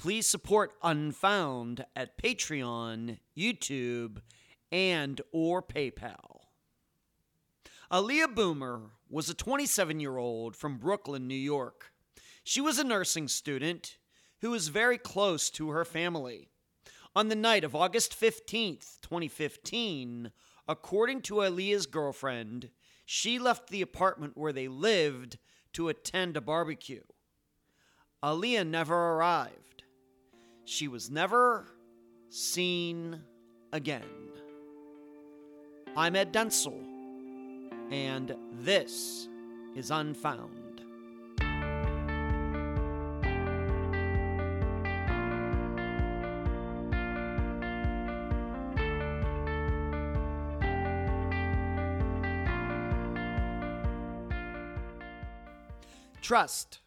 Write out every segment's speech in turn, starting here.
please support Unfound at Patreon, YouTube, and or PayPal. Aliyah Boomer was a 27-year-old from Brooklyn, New York. She was a nursing student who was very close to her family. On the night of August 15th, 2015, according to Aliyah's girlfriend, she left the apartment where they lived to attend a barbecue. Aliyah never arrived. She was never seen again. I'm Ed Densel, and this is Unfound. Trust.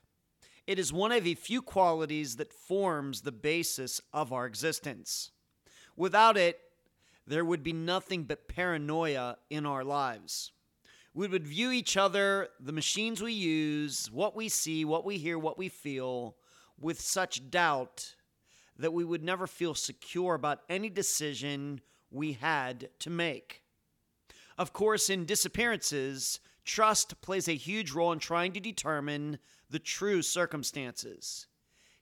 It is one of the few qualities that forms the basis of our existence. Without it, there would be nothing but paranoia in our lives. We would view each other, the machines we use, what we see, what we hear, what we feel, with such doubt that we would never feel secure about any decision we had to make. Of course, in disappearances, trust plays a huge role in trying to determine the true circumstances.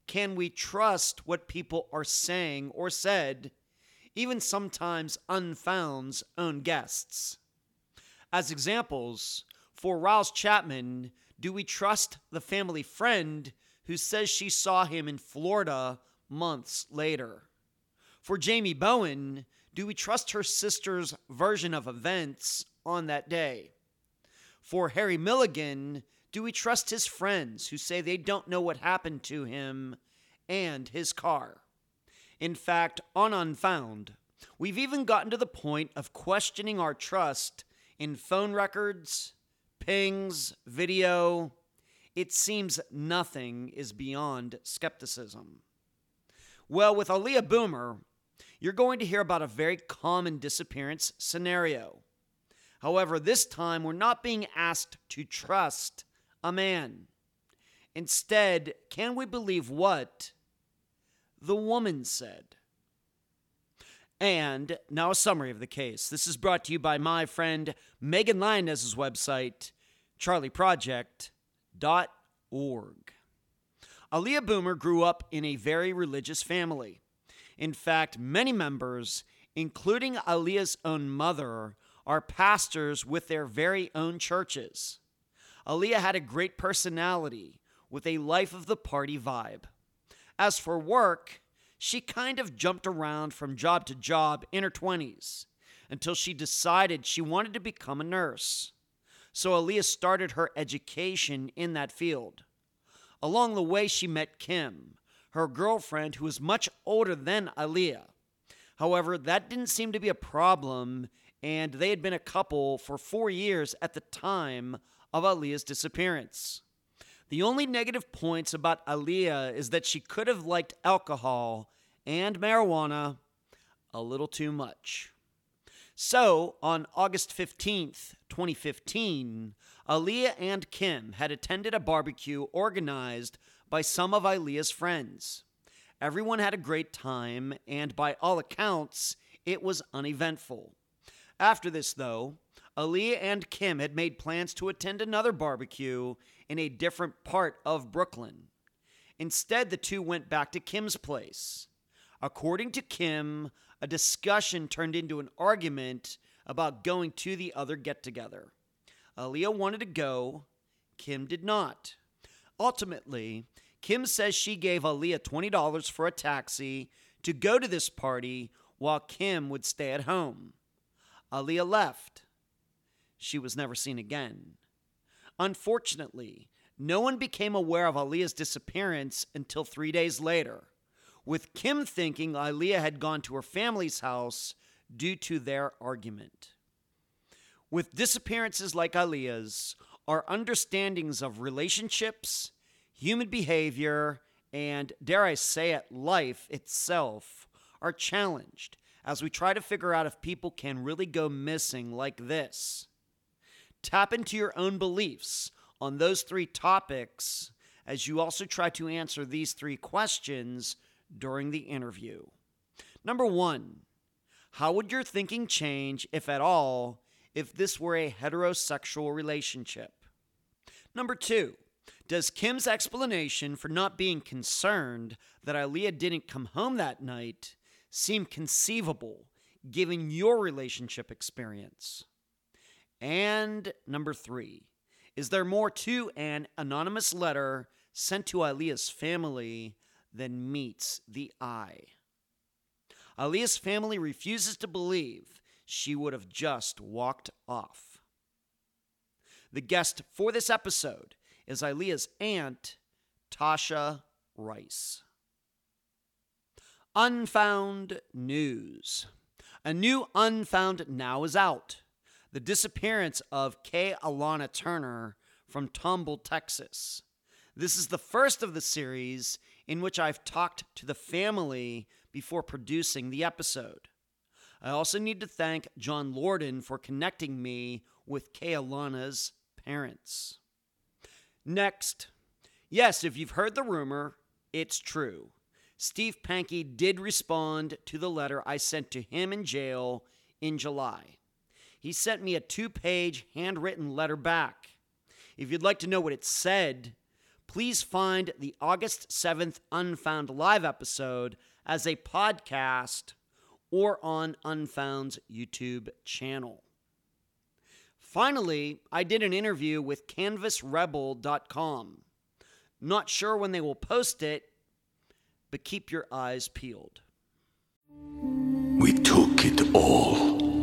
Can we trust what people are saying or said, even sometimes Unfound's own guests? As examples, for Rouse Chapman, do we trust the family friend who says she saw him in Florida months later? For Jamie Bowen, do we trust her sister's version of events on that day? For Harry Milligan, do we trust his friends who say they don't know what happened to him and his car? In fact, on Unfound, we've even gotten to the point of questioning our trust in phone records, pings, video. It seems nothing is beyond skepticism. Well, with Aliyah Boomer, you're going to hear about a very common disappearance scenario. However, this time we're not being asked to trust a man. Instead, can we believe what the woman said? And now a summary of the case. This is brought to you by my friend Megan Lionez's website, charleyproject.org. Aliyah Boomer grew up in a very religious family. In fact, many members, including Aliyah's own mother, are pastors with their very own churches. Aliyah had a great personality with a life of the party vibe. As for work, she kind of jumped around from job to job in her 20s until she decided she wanted to become a nurse. So Aliyah started her education in that field. Along the way, she met Kim, her girlfriend, who was much older than Aliyah. However, that didn't seem to be a problem, and they had been a couple for four years at the time of Aliyah's disappearance. The only negative points about Aliyah is that she could have liked alcohol and marijuana a little too much. So, on August 15th, 2015, Aliyah and Kim had attended a barbecue organized by some of Aliyah's friends. Everyone had a great time, and by all accounts, it was uneventful. After this, though, Aliyah and Kim had made plans to attend another barbecue in a different part of Brooklyn. Instead, the two went back to Kim's place. According to Kim, a discussion turned into an argument about going to the other get together. Aliyah wanted to go, Kim did not. Ultimately, Kim says she gave Aliyah $20 for a taxi to go to this party while Kim would stay at home. Aliyah left. She was never seen again. Unfortunately, no one became aware of Aliyah's disappearance until three days later, with Kim thinking Aliyah had gone to her family's house due to their argument. With disappearances like Aliyah's, our understandings of relationships, human behavior, and, dare I say it, life itself are challenged as we try to figure out if people can really go missing like this. Tap into your own beliefs on those three topics as you also try to answer these three questions during the interview. Number one, how would your thinking change, if at all, if this were a heterosexual relationship? Number two, does Kim's explanation for not being concerned that Aliyah didn't come home that night seem conceivable given your relationship experience? And number three, is there more to an anonymous letter sent to Aliyah's family than meets the eye? Aliyah's family refuses to believe she would have just walked off. The guest for this episode is Aliyah's aunt, Tasha Rice. Unfound News. A new Unfound Now is out the disappearance of Kay Alana Turner from Tomball, Texas. This is the first of the series in which I've talked to the family before producing the episode. I also need to thank John Lorden for connecting me with Kay Alana's parents. Next, yes, if you've heard the rumor, it's true. Steve Pankey did respond to the letter I sent to him in jail in July he sent me a two page handwritten letter back. If you'd like to know what it said, please find the August 7th Unfound Live episode as a podcast or on Unfound's YouTube channel. Finally, I did an interview with CanvasRebel.com. Not sure when they will post it, but keep your eyes peeled. We took it all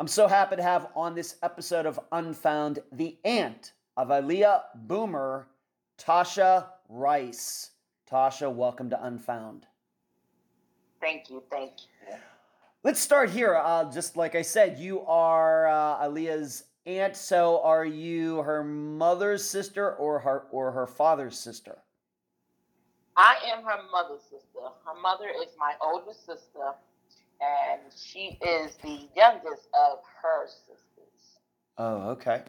I'm so happy to have on this episode of Unfound the aunt of Aliyah Boomer, Tasha Rice. Tasha, welcome to Unfound. Thank you, thank you. Let's start here. Uh, just like I said, you are uh, Aliyah's aunt. So, are you her mother's sister or her or her father's sister? I am her mother's sister. Her mother is my older sister, and she is the youngest of her sisters. Oh, okay.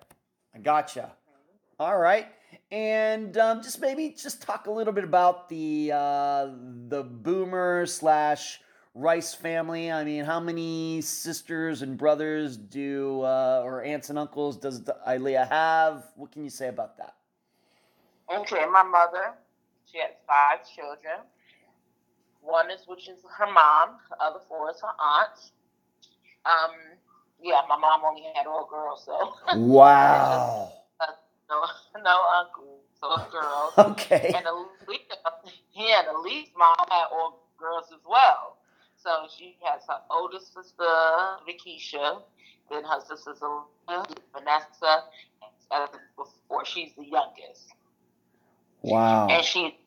I gotcha. Mm-hmm. All right. And um, just maybe just talk a little bit about the uh, the Boomer slash Rice family. I mean, how many sisters and brothers do uh, or aunts and uncles does Aliyah have? What can you say about that? Okay, my mother, she has five children. One is which is her mom. The other four is her aunts. Um, yeah, my mom only had all girls, so. Wow. no, no uncles, so girls. Okay. And Aliyah, yeah, and Aliyah's mom had all girls as well. So she has her oldest sister, Vikisha, then her sisters, Vanessa, and before she's the youngest. Wow. And she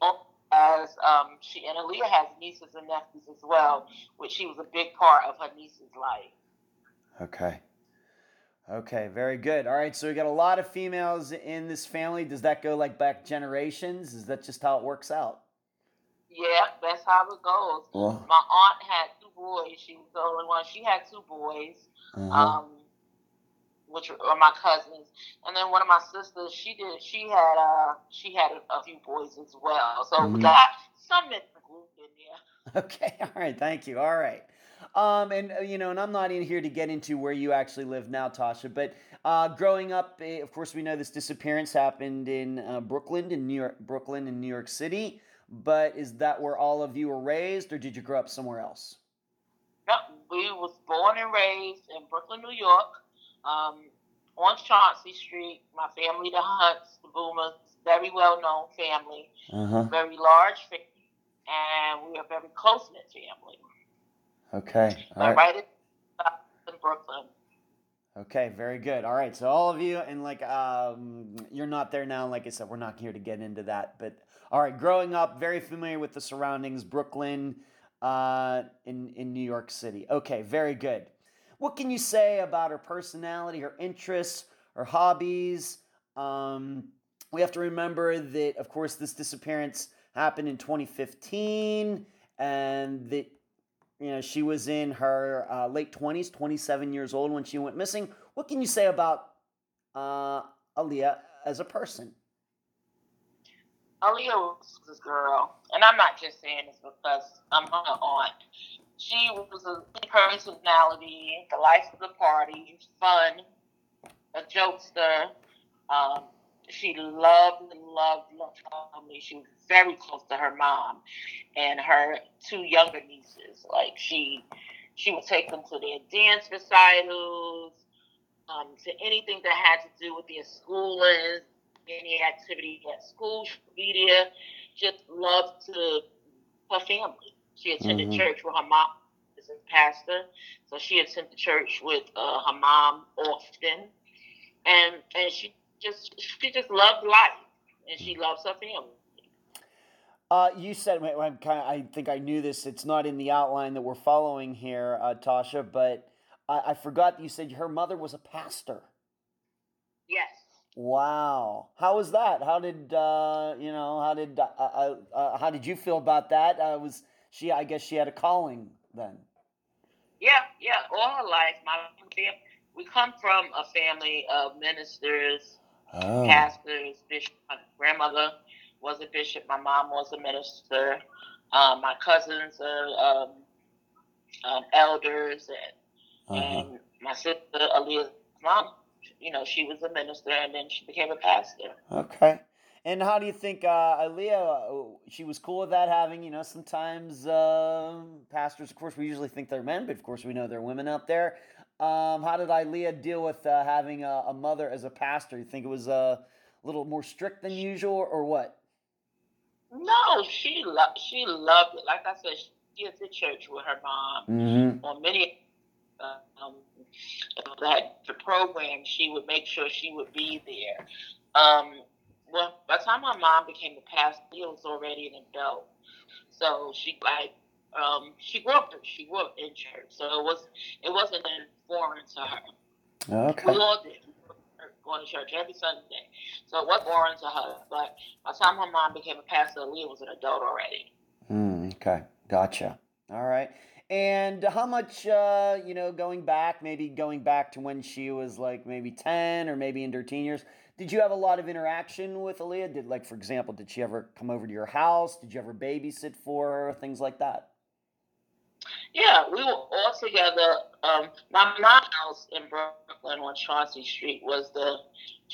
as um, she and Aliyah has nieces and nephews as well, which she was a big part of her niece's life. Okay. Okay, very good. All right, so we got a lot of females in this family. Does that go like back generations? Is that just how it works out? Yeah, that's how it goes. Well, My aunt had two boys. She was the only one. She had two boys, uh-huh. um, which are my cousins. And then one of my sisters, she did. She had uh, she had a, a few boys as well. So Mhm. we got some in the group in there. Okay, all right, thank you. All right. Um, and uh, you know, and I'm not in here to get into where you actually live now, Tasha. But uh, growing up, eh, of course, we know this disappearance happened in uh, Brooklyn, in New York, Brooklyn, in New York City. But is that where all of you were raised, or did you grow up somewhere else? Yep, we was born and raised in Brooklyn, New York, um, on Chauncey Street. My family, the Hunts, the Boomers, very well known family, Uh huh. very large family, and we are very close knit family. Okay. All right. right in, in Brooklyn. Okay, very good. All right, so all of you, and like, um, you're not there now. Like I said, we're not here to get into that. But all right, growing up, very familiar with the surroundings, Brooklyn, uh, in in New York City. Okay, very good. What can you say about her personality, her interests, her hobbies? Um, we have to remember that, of course, this disappearance happened in 2015, and that you know, she was in her uh, late 20s, 27 years old when she went missing. What can you say about uh, Aliyah as a person? Aliyah was this girl, and I'm not just saying this because I'm her aunt. She was a personality, the life of the party, fun, a jokester. Um, she loved, loved, loved family. She was very close to her mom and her two younger nieces. Like she, she would take them to their dance recitals, um, to anything that had to do with their schooling, any activity at school, she would be there. Just loved to her family. She attended Mhm. church with her mom is a pastor, so she attended church with uh, her mom often, and and she just she just loved life, and she loves her family. Uh, you said I'm kind of, I think I knew this. It's not in the outline that we're following here, uh, Tasha, but I, I forgot that you said her mother was a pastor. Yes. Wow, how was that? How did uh, you know? How did uh, uh, uh, how did you feel about that? Uh, was she? I guess she had a calling then. Yeah, yeah, all her life. My family, we come from a family of ministers, Oh. pastors, bishop. My grandmother was a bishop. My mom was a minister. Um, my cousins are um, um, elders, and, Uh-huh. and my sister Aliyah's mom. You know, she was a minister, and then she became a pastor. Okay. And how do you think uh, Aliyah? uh, She was cool with that. Having you know, sometimes um pastors, of course, we usually think they're men, but of course, we know they're women out there. Um, how did Aliyah deal with uh, having a, a mother as a pastor? You think it was a little more strict than usual, or what? No, she loved she loved it. Like I said, she attended church with her mom. Mm-hmm. on many uh, um, that the program, she would make sure she would be there. Um, well, by the time my mom became a pastor, he was already an adult, so she like um, she grew up. She grew up in church, so it was it wasn't foreign to her. Okay. We all did. Going to church every Sunday, so it was foreign to her. But by the time her mom became a pastor, Leah was an adult already. Mm, okay. Gotcha. All right. And how much, uh, you know, going back, maybe going back to when she was like maybe 10 or maybe into her teen years, did you have a lot of interaction with Aliyah? Did, like, for example, did she ever come over to your house? Did you ever babysit for her? Things like that? Yeah, we were all together. Um, my mom's house in Brooklyn on Chauncey Street was the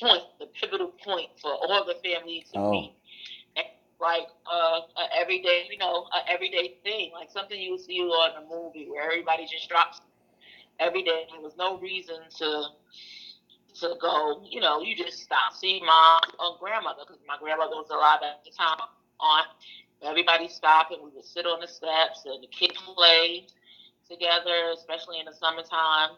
point, the pivotal point for all the family to Oh. meet. And like uh, a everyday, you know, a everyday thing, like something you would see on a movie where everybody just drops every day. There was no reason to to go. You know, you just stop, see mom or grandmother, because my grandmother was alive at the time. Aunt, everybody stopped and we would sit on the steps and the kids play together, especially in the summertime.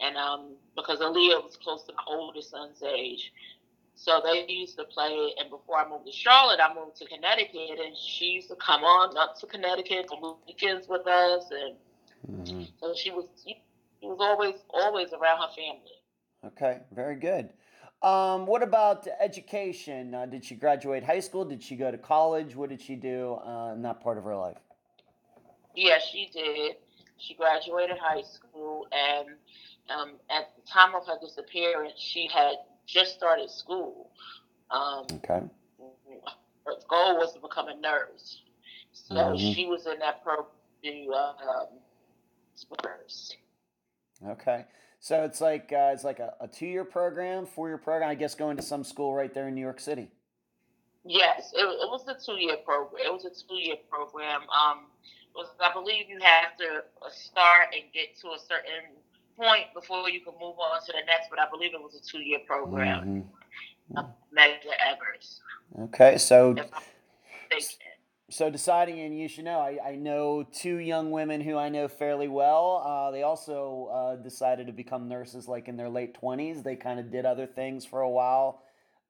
And um, because Aliyah was close to my oldest son's age. So they used to play, and before I moved to Charlotte, I moved to Connecticut, and she used to come on up to Connecticut to move weekends with us, and Mm-hmm. so she was she was always always around her family. Okay, very good. Um, what about education? Uh, did she graduate high school? Did she go to college? What did she do uh, in that part of her life? Yeah, she did. She graduated high school, and um, at the time of her disappearance, she had just started school. Um, Okay. her goal was to become a nurse, so Mhm. she was in that program to uh, um, nurse. Okay. So it's like uh, it's like a, a two year program, four year program. I guess going to some school right there in New York City. Yes, it, it was a two-year program. It was a two-year program. Um, was, I believe you have to uh, start and get to a certain point before you can move on to the next. But I believe it was a two-year program. Mhm. Medgar Evers. Okay. So If I'm mistaken. So deciding, and you should know, I, I know two young women who I know fairly well. Uh, they also uh, decided to become nurses like in their late 20s. They kind of did other things for a while,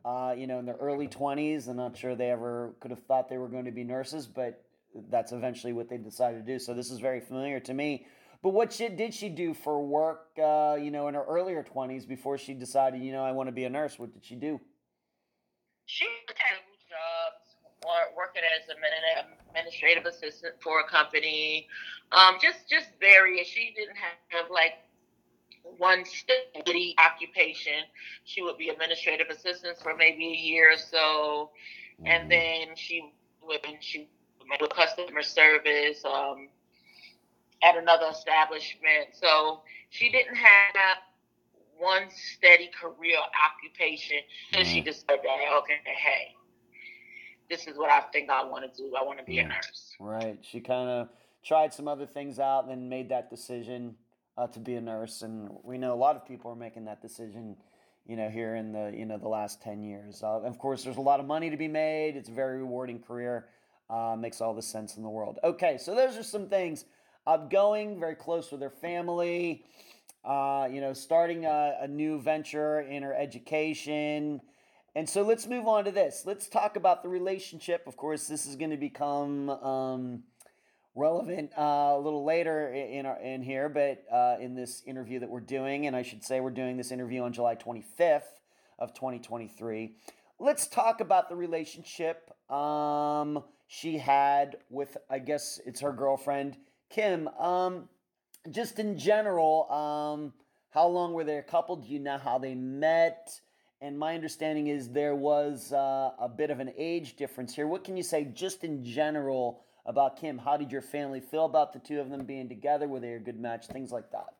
uh, you know, in their early 20s. I'm not sure they ever could have thought they were going to be nurses, but that's eventually what they decided to do. So this is very familiar to me. But what she, did she do for work, uh, you know, in her earlier 20s before she decided, you know, I want to be a nurse? What did she do? She wor- working as an administrative assistant for a company. Um, just just various. She didn't have like one steady occupation. She would be administrative assistant for maybe a year or so, and then she would and she would do customer service um, at another establishment. So she didn't have one steady career occupation. And she Mhm. decided that okay, hey, this is what I think I want to do. I want to be a nurse. Right. She kind of tried some other things out and then made that decision uh, to be a nurse. And we know a lot of people are making that decision, you know, here in the, you know, the last 10 years. Uh, of course, there's a lot of money to be made. It's a very rewarding career. Uh, makes all the sense in the world. Okay. So those are some things. going very close with her family, uh, you know, starting a, a new venture in her education. And so let's move on to this. Let's talk about the relationship. Of course, this is going to become um, relevant uh, a little later in our, in here, but uh, in this interview that we're doing, and I should say we're doing this interview on July 25th of 2023. Let's talk about the relationship um, she had with, I guess it's her girlfriend Kim. Um, just in general, um, how long were they a couple? Do you know how they met? And my understanding is there was uh, a bit of an age difference here. What can you say just in general about Kim? How did your family feel about the two of them being together? Were they a good match? Things like that.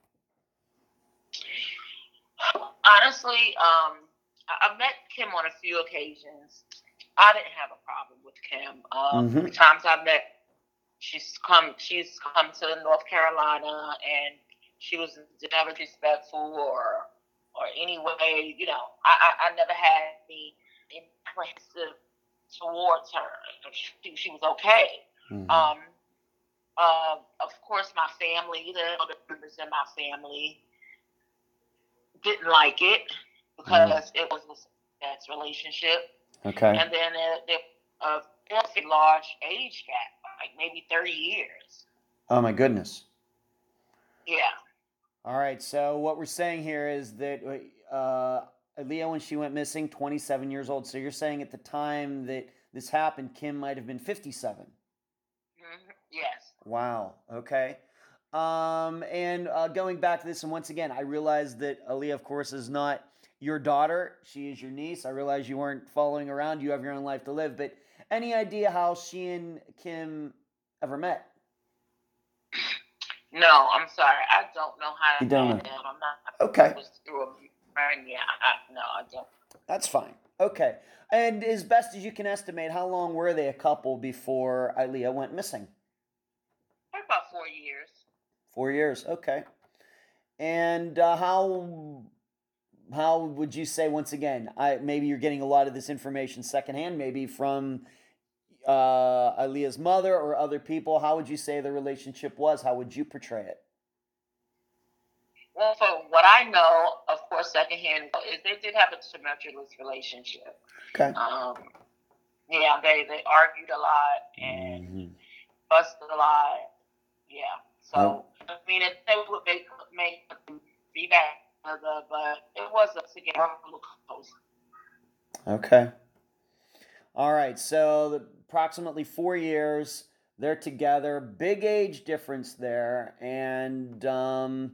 Honestly, um, I, I've met Kim on a few occasions. I didn't have a problem with Kim. Um, Mhm. The times I've met, she's come. She's come to North Carolina, and she was never disrespectful or or any way. You know, I I, I never had any impressive towards her. She, she was okay. Mhm. Um, uh, of course, my family, the other members in my family, didn't like it because it was a sex relationship, okay. and then there, there a fairly large age gap, like maybe thirty years. Oh my goodness. Yeah, All right. So what we're saying here is that uh, Aliyah, when she went missing, 27 years old. So you're saying at the time that this happened, Kim might have been 57. hmm yes. Wow. Okay. Um, and uh, going back to this, and once again, I realize that Aliyah, of course, is not your daughter. She is your niece. I realize you weren't following around. You have your own life to live. But any idea how she and Kim ever met? No, I'm sorry. I don't know how to You don't do know. that. I'm not. Okay. Through a. Yeah, I, no, I don't. That's fine. Okay. And as best as you can estimate, how long were they a couple before Aliyah went missing? About four years. Four years. Okay. And uh, how how would you say once again? I maybe you're getting a lot of this information secondhand, maybe from uh, Aliyah's mother or other people. How would you say the relationship was? How would you portray it? Well, from what I know, of course, secondhand is they did have a tumultuous relationship. Okay. Um, yeah, they they argued a lot and Mhm. fussed a lot. Yeah. So Oh. I mean, it, they would make make be back together, but it was a together. Okay. All right. So the, approximately four years. They're together. Big age difference there. And um,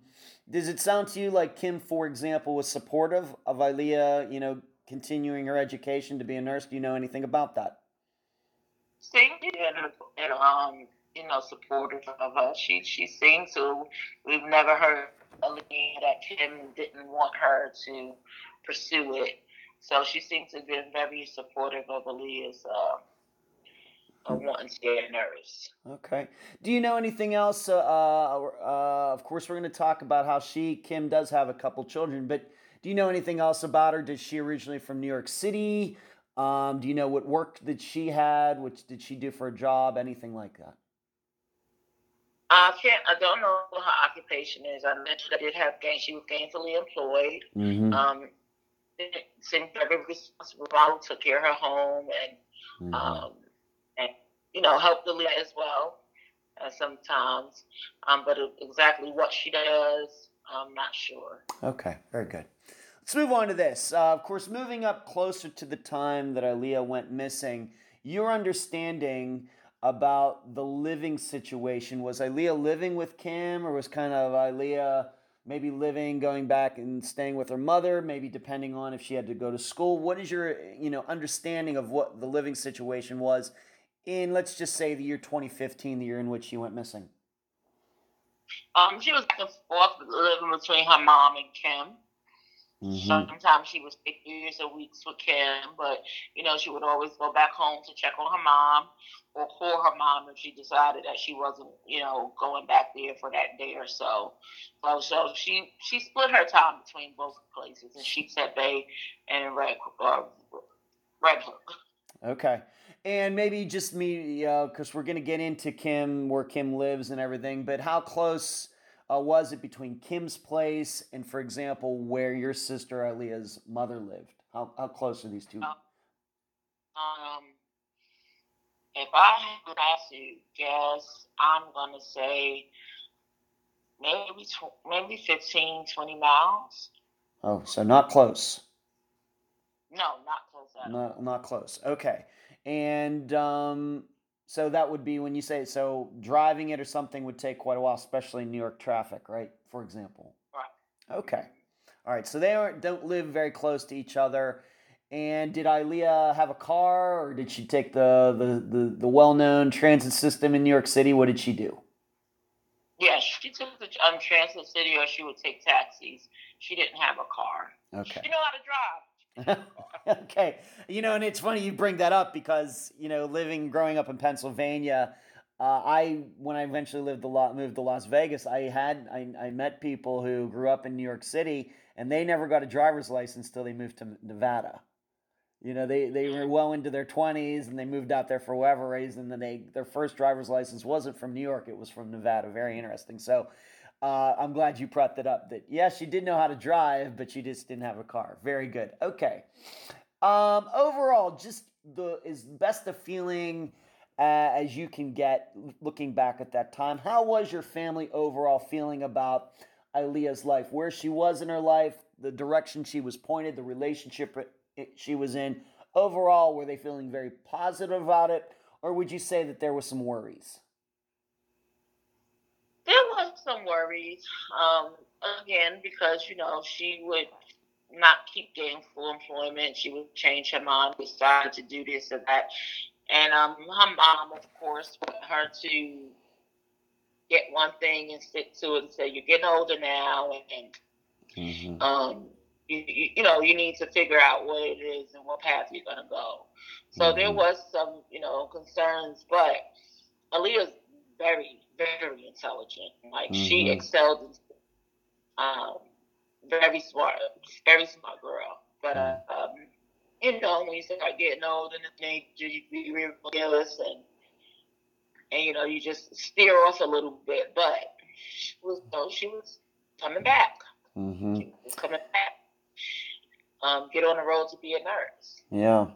does it sound to you like Kim, for example, was supportive of Aliyah, you know, continuing her education to be a nurse? Do you know anything about that? Seemed and um, you know, supportive of her. She she seemed to. We've never heard Aliyah that Kim didn't want her to pursue it. So she seems to have been very supportive of Aliyah's uh, of wanting to get a nurse. Okay. Do you know anything else? Uh, uh, of course, we're going to talk about how she, Kim, does have a couple children, but do you know anything else about her? Did she originally from New York City? Um, do you know what work that she had? Which did she do for a job? Anything like that? I can't. I don't know what her occupation is. I mentioned I did have gain. She was gainfully employed. Mm-hmm. Um, seemed very responsible. Took care of her home and Mm-hmm. um, and you know help the as well uh, sometimes. Um, but exactly what she does, I'm not sure. Okay, very good. Let's move on to this. Uh, of course, moving up closer to the time that Aliyah went missing, your understanding about the living situation was Aliyah living with Kim, or was kind of Aliyah maybe living, going back and staying with her mother, maybe depending on if she had to go to school. What is your you know understanding of what the living situation was in let's just say the year 2015, the year in which she went missing? Um, she was and forth living between her mom and Kim. Mm-hmm. Sometimes she would stay years or weeks with Kim, but you know she would always go back home to check on her mom or call her mom if she decided that she wasn't, you know, going back there for that day or so. So, so she she split her time between both places, in Sheepshead Bay and Red uh, Red Hook. Okay. And maybe just me, because uh, we're going to get into Kim, where Kim lives and everything, but how close uh, was it between Kim's place and, for example, where your sister Aliyah's mother lived? How, how close are these two? Um, if I had to guess, I'm going to say maybe, tw- maybe 15, 20 miles. Oh, so not close. No, not close at all. Not, not close. Okay. And um, so that would be when you say so driving it or something would take quite a while, especially in New York traffic, right? For example. Right. Okay. All right. So they aren't don't live very close to each other. And did Aliyah have a car, or did she take the the, the, the well known transit system in New York City? What did she do? Yeah, she took the um, transit city, or she would take taxis. She didn't have a car. Okay. She know how to drive. okay. You know, and it's funny you bring that up because, you know, living, growing up in Pennsylvania, uh, I, when I eventually lived a lot, moved to Las Vegas, I had, I, I met people who grew up in New York City and they never got a driver's license till they moved to Nevada. You know, they, they were well into their 20s and they moved out there for whatever reason. And they, their first driver's license wasn't from New York, it was from Nevada. Very interesting. So, uh, I'm glad you brought that up. That yes, she did know how to drive, but she just didn't have a car. Very good. Okay. Um, overall, just the is best a feeling uh, as you can get looking back at that time. How was your family overall feeling about Aliyah's life, where she was in her life, the direction she was pointed, the relationship she was in? Overall, were they feeling very positive about it, or would you say that there was some worries? There was some worries. Um, again, because you know she would not keep getting full employment. She would change her mind, decide to do this or that, and um, her mom, of course, wanted her to get one thing and stick to it and say, "You're getting older now, and mm-hmm. um, you, you, you know you need to figure out what it is and what path you're gonna go." So mm-hmm. there was some, you know, concerns, but Aliyah's very very intelligent. Like mm-hmm. she excelled um, very smart, very smart girl. But uh, um, you know, when you start getting old and then you be rebellious and and you know you just steer off a little bit. But she was, know, she was coming back. Mm-hmm. She was coming back. Um, get on the road to be a nurse. Yeah.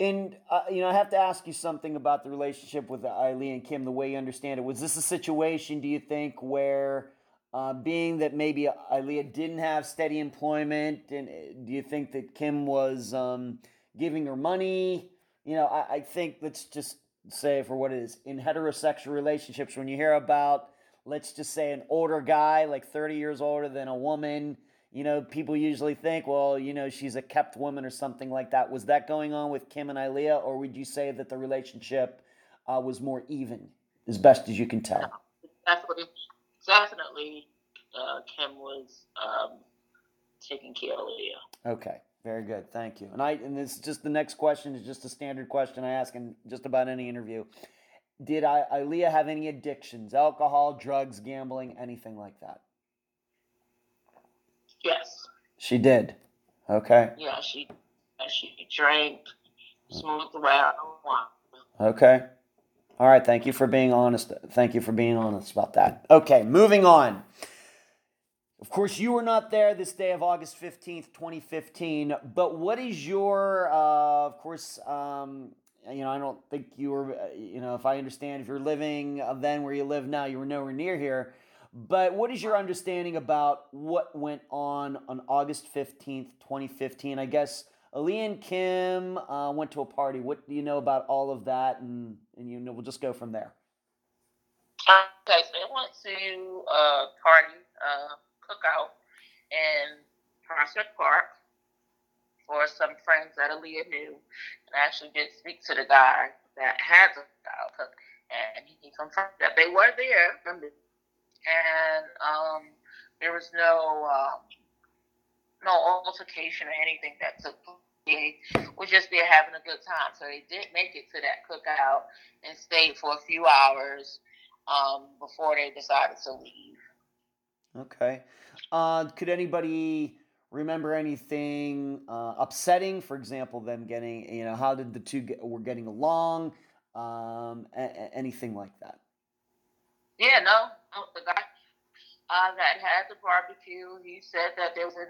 And uh, you know, I have to ask you something about the relationship with Aliyah and Kim, the way you understand it. Was this a situation, do you think, where uh, being that maybe Aliyah didn't have steady employment, and uh, do you think that Kim was um, giving her money? You know, I, I think let's just say for what it is in heterosexual relationships, when you hear about, let's just say, an older guy, like 30 years older than a woman, you know, people usually think, well, you know, she's a kept woman or something like that. Was that going on with Kim and Aliyah, or would you say that the relationship uh, was more even, as best as you can tell? Definitely, definitely, uh, Kim was um, taking care of Aliyah. Okay, very good. Thank you. And I and this is just the next question is just a standard question I ask in just about any interview. Did I Aliyah have any addictions? Alcohol, drugs, gambling, anything like that? Yes. She did. Okay. Yeah, she she drank, smoked around. Okay. All right. Thank you for being honest. Thank you for being honest about that. Okay. Moving on. Of course, you were not there this day of August 15th, 2015, but what is your, uh, of course, um, you know, I don't think you were, uh, you know, if I understand, if you're living then where you live now, you were nowhere near here. But what is your understanding about what went on on August 15th, 2015? I guess Ali and Kim uh, went to a party. What do you know about all of that? And, and you know, we'll just go from there. Okay, so they went to a party. Uh, cookout in Prospect Park for some friends that Aliyah knew, and I actually did speak to the guy that had the style cook, and he confirmed that they were there, and um, there was no um, no altercation or anything that took place. They was just there having a good time, so they did make it to that cookout and stayed for a few hours um, before they decided to leave. Okay. Uh, could anybody remember anything uh, upsetting? For example, them getting, you know, how did the two get, were getting along? Um, a- anything like that? Yeah, no the guy uh, that had the barbecue, he said that there was an,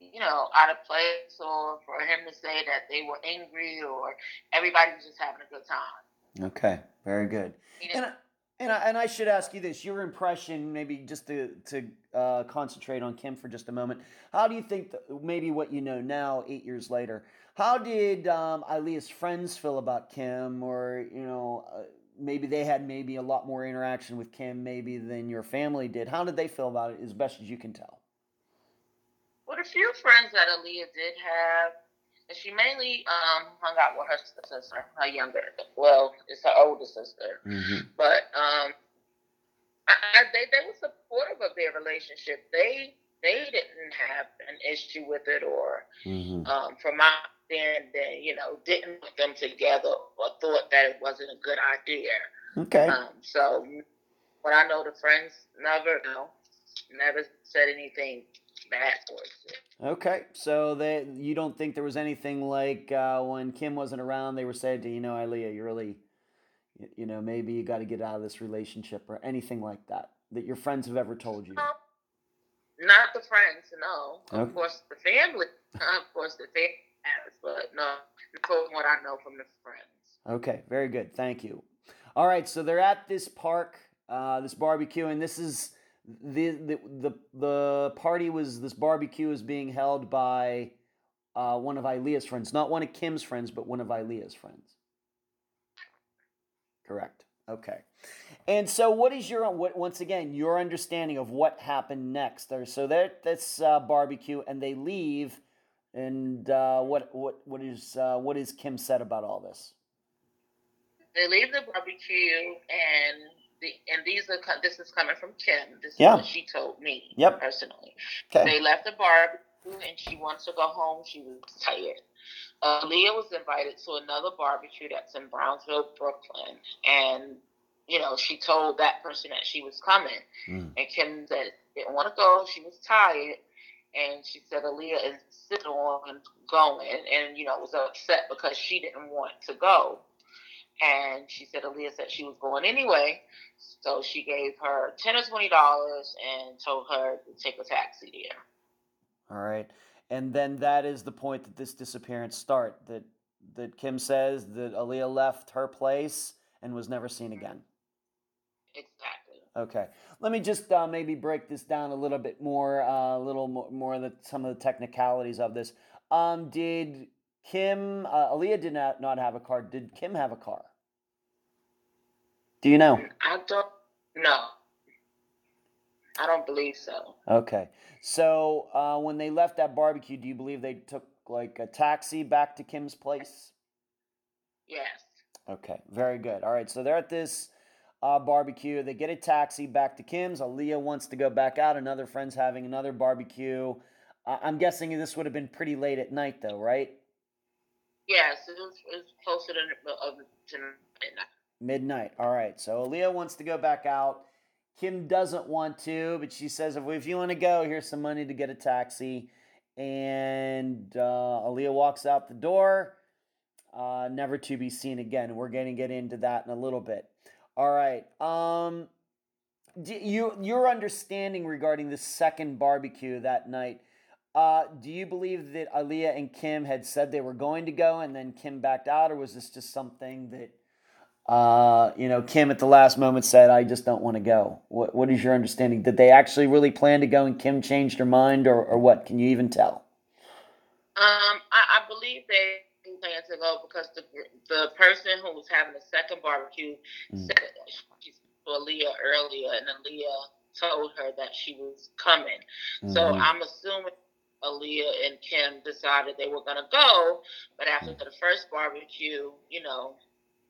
you know, out of place, or for him to say that they were angry, or everybody was just having a good time. Okay, very good. And I, and I, and I should ask you this: your impression, maybe just to to uh, concentrate on Kim for just a moment. How do you think, that, maybe what you know now, eight years later, how did um, Aliyah's friends feel about Kim, or you know, uh, maybe they had maybe a lot more interaction with Kim, maybe than your family did. How did they feel about it, as best as you can tell? Well, the few friends that Aliyah did have and she mainly um, hung out with her sister, her younger. Well, it's her older sister. Mm-hmm. But um, I, I, they they were supportive of their relationship. They they didn't have an issue with it, or mm-hmm. um, from my understanding, you know, didn't put them together or thought that it wasn't a good idea. Okay. Um, so, what I know, the friends never, you know, never said anything bad towards it. Okay, so they you don't think there was anything like uh, when Kim wasn't around, they were saying to you know, Aliyah, you really, you know, maybe you got to get out of this relationship or anything like that that your friends have ever told you. Not the friends, no. Okay. Of course, the family, of course, the family but no, what I know from the friends. Okay, very good. Thank you. All right, so they're at this park, uh, this barbecue, and this is the the the, the party was this barbecue is being held by uh, one of Aliyah's friends, not one of Kim's friends, but one of Aliyah's friends. Correct. Okay. And so, what is your what, once again your understanding of what happened next? There, so that that's uh, barbecue, and they leave. And uh, what what what is uh, what is Kim said about all this? They leave the barbecue, and the, and these are this is coming from Kim. This yeah. is what she told me yep. personally. Okay. They left the barbecue and she wants to go home. She was tired. Uh, Leah was invited to another barbecue that's in Brownsville, Brooklyn, and you know she told that person that she was coming, mm. and Kim said didn't want to go. She was tired, and she said Aliyah insisted on going, and you know was upset because she didn't want to go. And she said Aliyah said she was going anyway. So she gave her ten or twenty dollars and told her to take a taxi there. All right. And then that is the point that this disappearance start. That that Kim says that Aliyah left her place and was never seen mm-hmm. again. Exactly. Okay. Let me just uh, maybe break this down a little bit more, uh, a little more, more of the, some of the technicalities of this. Um, did Kim, uh, Aliyah did not, not have a car. Did Kim have a car? Do you know? I don't know. I don't believe so. Okay. So uh, when they left that barbecue, do you believe they took like a taxi back to Kim's place? Yes. Okay, very good. All right, so they're at this uh, barbecue. They get a taxi back to Kim's. Aliyah wants to go back out. Another friend's having another barbecue. Uh, I'm guessing this would have been pretty late at night, though, right? Yes, it was, it was closer to, uh, to midnight. Midnight. All right, so Aliyah wants to go back out. Kim doesn't want to, but she says, if, if you want to go, here's some money to get a taxi. And uh, Aliyah walks out the door, uh, never to be seen again. We're going to get into that in a little bit. All right. Um, do you your understanding regarding the second barbecue that night? Uh, do you believe that Aliyah and Kim had said they were going to go, and then Kim backed out, or was this just something that? uh, you know, Kim at the last moment said, I just don't want to go. What, what is your understanding? Did they actually really plan to go and Kim changed her mind or, or what? Can you even tell? Um, I, I believe they planned to go because the the person who was having the second barbecue mm. said she saw Aliyah earlier and Aliyah told her that she was coming. Mm-hmm. So I'm assuming Aliyah and Kim decided they were going to go, but after the first barbecue, you know,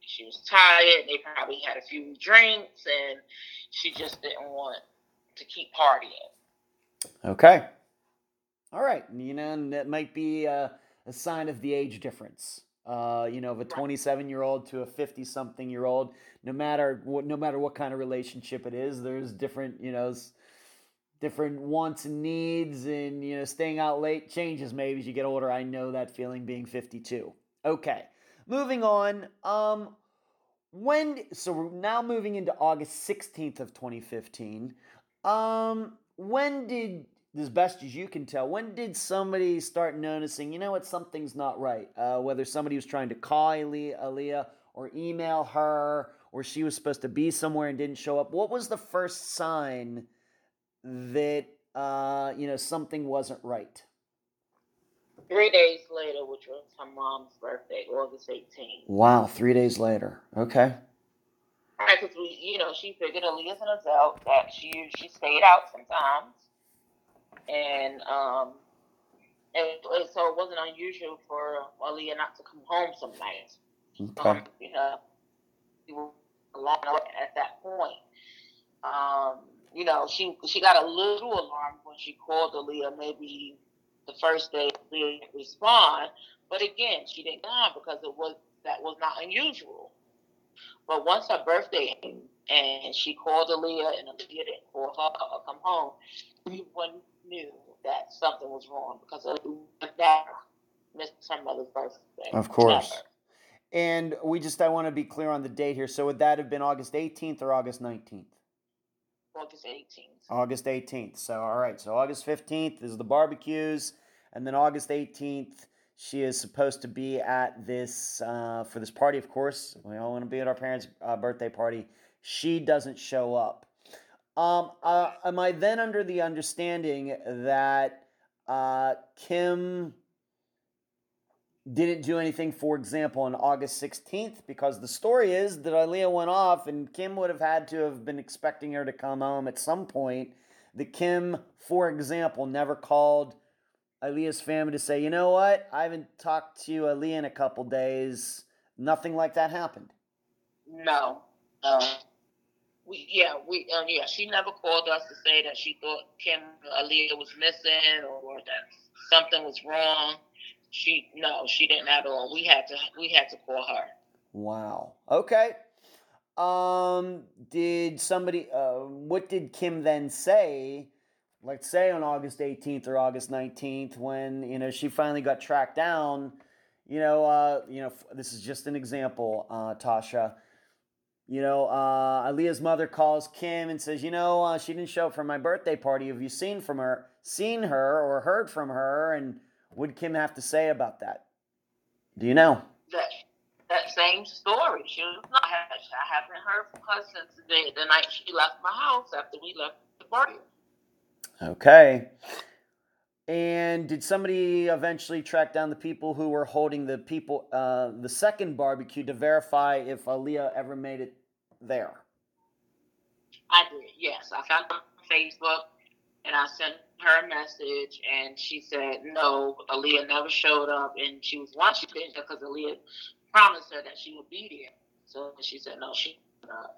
she was tired. They probably had a few drinks, and she just didn't want to keep partying. Okay. All right. You know, and that might be a, a sign of the age difference. Uh, you know, of a 27 year old to a 50 something year old. No matter what, no matter what kind of relationship it is, there's different, you know, different wants and needs, and you know, staying out late changes maybe as you get older. I know that feeling being 52. Okay. Moving on. Um, when so we're now moving into August 16th of 2015. Um, when did as best as you can tell, when did somebody start noticing, you know what, something's not right? Uh, whether somebody was trying to call Aliyah or email her, or she was supposed to be somewhere and didn't show up. What was the first sign that uh, you know something wasn't right? Three days later, which was her mom's birthday, August 18th. Wow, three days later. Okay. Right, because we, you know, she figured Aliyah's an adult that she she stayed out sometimes, and um, and, and so it wasn't unusual for Aliyah not to come home some nights. Okay. Um, you know, we were alone at that point. Um, you know, she she got a little alarmed when she called Aliyah maybe the first day didn't respond. But again, she didn't come because it was that was not unusual. But once her birthday came and she called Aliyah and Aliyah didn't call her or come home, everyone knew that something was wrong because of that missed her mother's birthday. Of course. Never. And we just, I want to be clear on the date here. So would that have been August 18th or August 19th? August 18th. August 18th. So, all right. So, August 15th is the barbecues. And then August 18th, she is supposed to be at this, uh, for this party, of course. We all want to be at our parents' uh, birthday party. She doesn't show up. Um, uh, am I then under the understanding that uh, Kim didn't do anything, for example, on August 16th, because the story is that Aliyah went off and Kim would have had to have been expecting her to come home at some point. That Kim, for example, never called Aliyah's family to say, you know what, I haven't talked to Aliyah in a couple days. Nothing like that happened. No. No. We, yeah, we, yeah, she never called us to say that she thought Kim Aliyah was missing or that something was wrong she no, she didn't at all. We had to we had to call her. Wow. Okay. Um did somebody uh what did Kim then say? Let's say on August 18th or August 19th when, you know, she finally got tracked down, you know, uh you know, this is just an example, uh Tasha. You know, uh, Aliyah's mother calls Kim and says, "You know, uh, she didn't show up for my birthday party. Have you seen from her, seen her, or heard from her?" And what did Kim have to say about that? Do you know? That that same story. She was not. I haven't heard from her since the, day, the night she left my house after we left the party. Okay. And did somebody eventually track down the people who were holding the people, uh, the second barbecue, to verify if Aliyah ever made it there? I did. Yes, I found her on Facebook, and I sent her a message, and she said no, Aliyah never showed up, and she was watching it because Aliyah promised her that she would be there. So she said no, she. Not.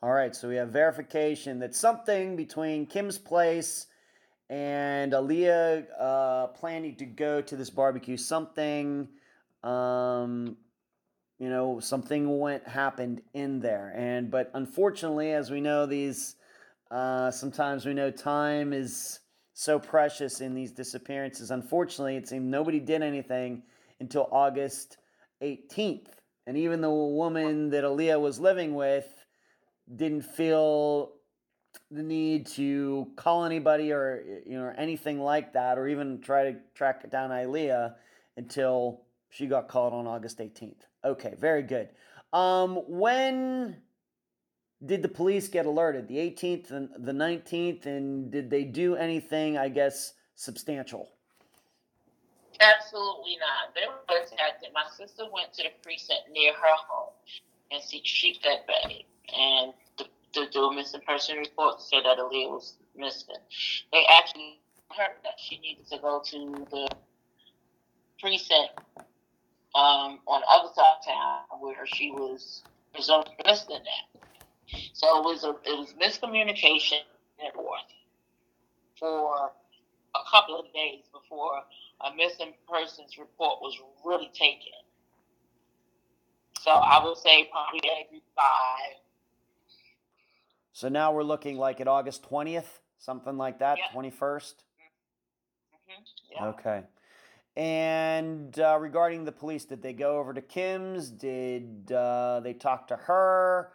All right, so we have verification that something between Kim's place and Aliyah uh, planning to go to this barbecue, something, um, you know, something went happened in there, and but unfortunately, as we know, these uh, sometimes we know time is so precious in these disappearances. Unfortunately, it seemed nobody did anything until August 18th, and even the woman that Aliyah was living with didn't feel the need to call anybody or you know or anything like that, or even try to track down Aliyah until she got called on August 18th. Okay, very good. Um, when did the police get alerted? The 18th and the 19th, and did they do anything? I guess substantial. Absolutely not. They were attacked. My sister went to the precinct near her home and she, she said Betty and the, the do a missing person report say that Aliyah was missing. They actually heard that she needed to go to the precinct um, on the other side of town where she was presumed missing at. So it was a it was miscommunication and forth for a couple of days before a missing persons report was really taken. So I would say probably every five so now we're looking like at August 20th, something like that, Yeah. 21st? Mm-hmm. Yeah. Okay. And uh, regarding the police, did they go over to Kim's? Did uh, they talk to her?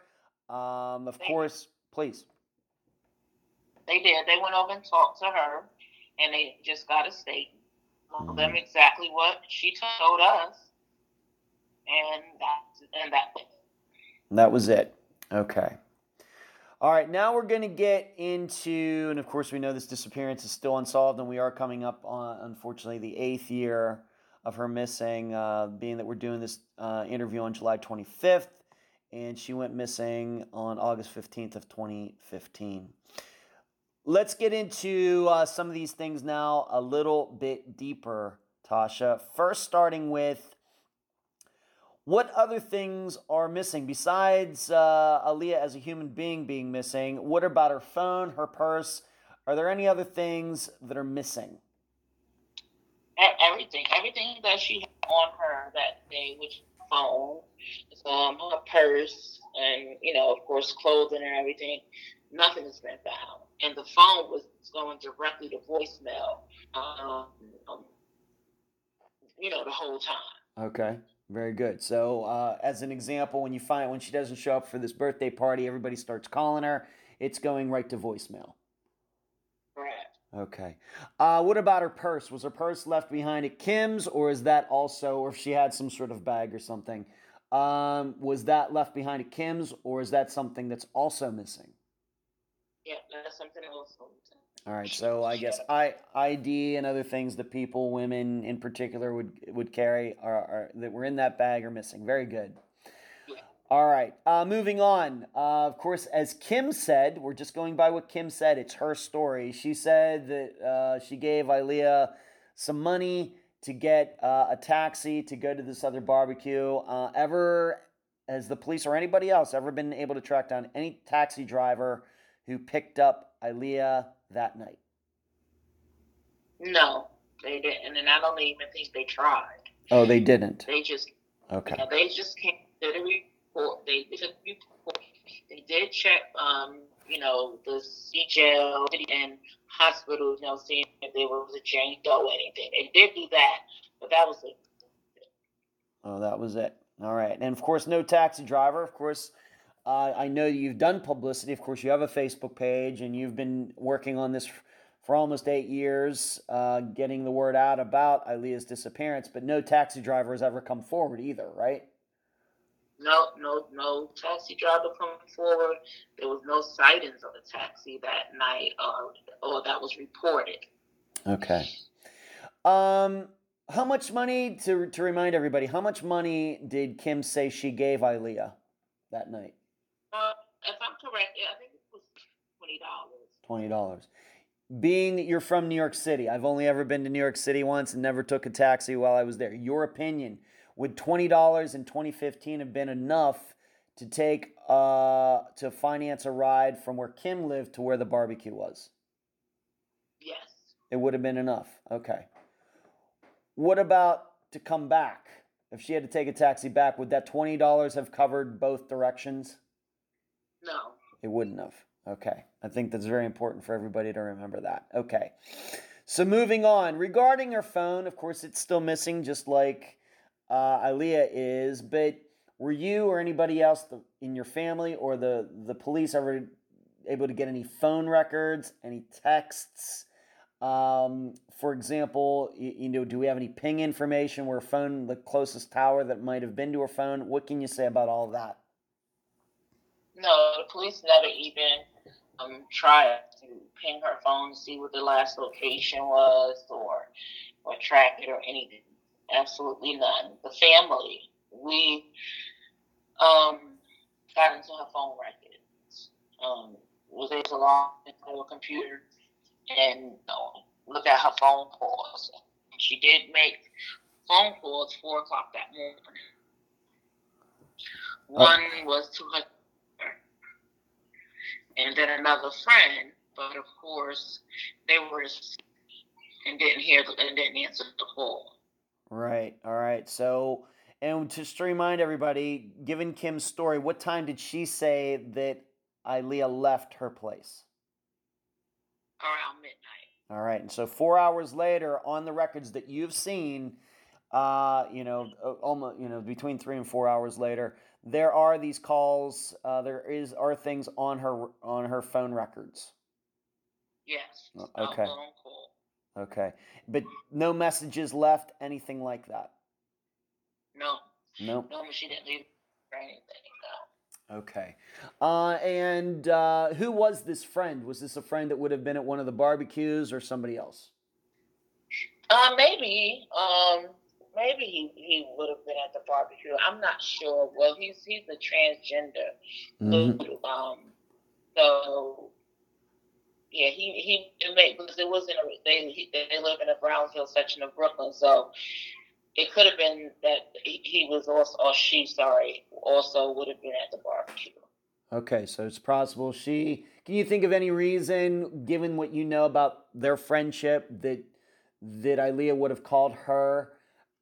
Um, of They- course, please. They did. They went over and talked to her, and they just got a statement. Told Mm-hmm. them exactly what she told us, and that and that. That was it. Okay. All right, now we're going to get into, and of course, we know this disappearance is still unsolved, and we are coming up on, unfortunately, the eighth year of her missing, uh, being that we're doing this uh, interview on July 25th, and she went missing on August 15th of 2015. Let's get into uh, some of these things now a little bit deeper, Tasha. First, starting with what other things are missing besides uh, Aliyah as a human being being missing? What about her phone, her purse? Are there any other things that are missing? Everything, everything that she had on her that day, which phone, um, her purse, and you know, of course, clothing and everything. Nothing has been found, and the phone was going directly to voicemail. Um, um, you know, the whole time. Okay, very good. So, uh, as an example, when you find when she doesn't show up for this birthday party, everybody starts calling her. It's going right to voicemail. Correct. Okay. Uh, what about her purse? Was her purse left behind at Kim's, or is that also, or if she had some sort of bag or something, um, was that left behind at Kim's, or is that something that's also missing? Yeah, that's something else. All right, so I guess I, ID and other things that people, women in particular, would would carry are, are that were in that bag are missing. Very good. All right, uh, moving on. Uh, of course, as Kim said, we're just going by what Kim said. It's her story. She said that uh, she gave Aliyah some money to get uh, a taxi to go to this other barbecue. Uh, ever has the police or anybody else ever been able to track down any taxi driver who picked up Aliyah that night? No, they didn't, and I don't even think they tried. Oh, they didn't. They just, Okay. you know, they just came did a report. They did a report. They did check, um, you know, the C jail and hospital, you know, seeing if there was a Jane Doe or anything. They did do that, but that was it. Oh, that was it. All right. And of course, no taxi driver. Of course, uh, I know you've done publicity. Of course, you have a Facebook page and you've been working on this for almost eight years, uh, getting the word out about Aliyah's disappearance, but no taxi driver has ever come forward either, right? No, no, no taxi driver coming forward. There was no sightings of a taxi that night, or or that was reported. Okay. Um, how much money to to remind everybody? How much money did Kim say she gave Aliyah that night? Correct, yeah, I think it was twenty dollars. Twenty dollars. Being that you're from New York City, I've only ever been to New York City once and never took a taxi while I was there. Your opinion: Would twenty dollars in 2015 have been enough to take uh to finance a ride from where Kim lived to where the barbecue was? Yes. It would have been enough. Okay. What about to come back? If she had to take a taxi back, would that twenty dollars have covered both directions? No. It wouldn't have. Okay. I think that's very important for everybody to remember that. Okay. So moving on. Regarding her phone, of course, it's still missing, just like uh, Aliyah is. But were you or anybody else in your family or the the police ever able to get any phone records, any texts? Um, for example, you, you, know, do we have any ping information where phone the closest tower that might have been to her phone? What can you say about all that? No, the police never even um, tried to ping her phone to see what the last location was or or track it or anything. Absolutely none. The family, we um, got into her phone records. Um, was able to log into her computer and know, look at her phone calls. She did make phone calls four o'clock that morning. One was to her and then another friend, but of course they were and didn't hear the, and didn't answer the call. Right. All right. So, and just to remind everybody, given Kim's story, what time did she say that Aliyah left her place? Around midnight. All right. And so, four hours later, on the records that you've seen, uh, you know, almost, you know, between three and four hours later, there are these calls. Uh, there is are things on her on her phone records. Yes. Okay. Okay, but no messages left, anything like that. No. Nope. No, she didn't leave or anything. No. Okay. Uh, and uh, who was this friend? Was this a friend that would have been at one of the barbecues or somebody else? Uh, maybe. Um, maybe he, he would have been at the barbecue. I'm not sure. Well, he's he's a transgender. Mm-hmm. Um, so yeah, he he made because it was in a they he, they live in a Brownsville section of Brooklyn, so it could have been that he, he was also or she sorry also would have been at the barbecue. Okay, so it's possible she. Can you think of any reason, given what you know about their friendship, that that Aliyah would have called her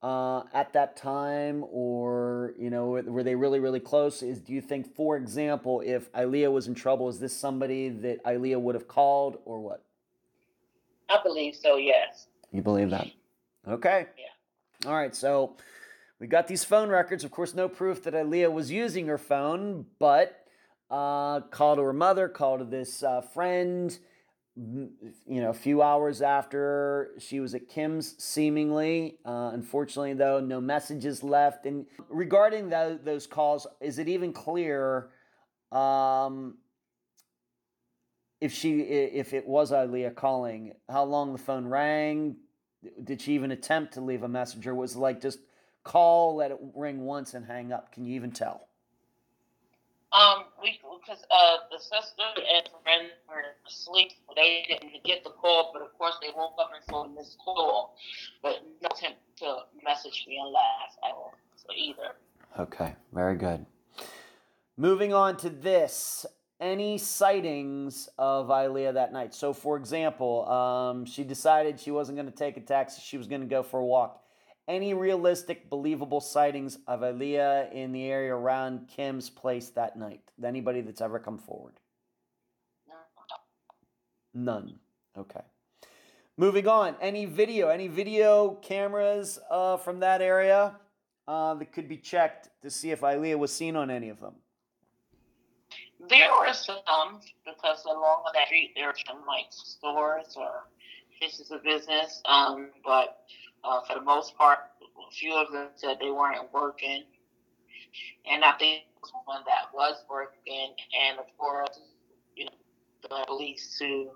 uh, at that time, or you know, were they really, really close? Is do you think, for example, if Aliyah was in trouble, is this somebody that Aliyah would have called, or what? I believe so. Yes. You believe that? Okay. Yeah. All right. So we got these phone records. Of course, no proof that Aliyah was using her phone, but uh, call to her mother, call to this uh, friend you know, a few hours after she was at Kim's, seemingly. Uh, unfortunately, though, no messages left. And regarding those, those calls, is it even clear um, if she, if it was Aliyah calling, how long the phone rang? Did she even attempt to leave a message, or was it like just call, let it ring once, and hang up? Can you even tell? Um, we because uh the sister and friend were asleep. They didn't get the call, but of course they woke up and saw this call, but no attempt to message me and laugh at all. So either. Okay, very good. Moving on to this. Any sightings of Aliyah that night? So, for example, um, she decided she wasn't going to take a taxi. She was going to go for a walk any realistic, believable sightings of Aliyah in the area around Kim's place that night? Anybody that's ever come forward? None. Okay. Moving on. Any video, any video cameras uh, from that area uh, that could be checked to see if Aliyah was seen on any of them? There were some because along that street there were some like stores or places of business, um, but uh, for the most part, a few of them said they weren't working, and I think one that was working, and of course, you know, the police to,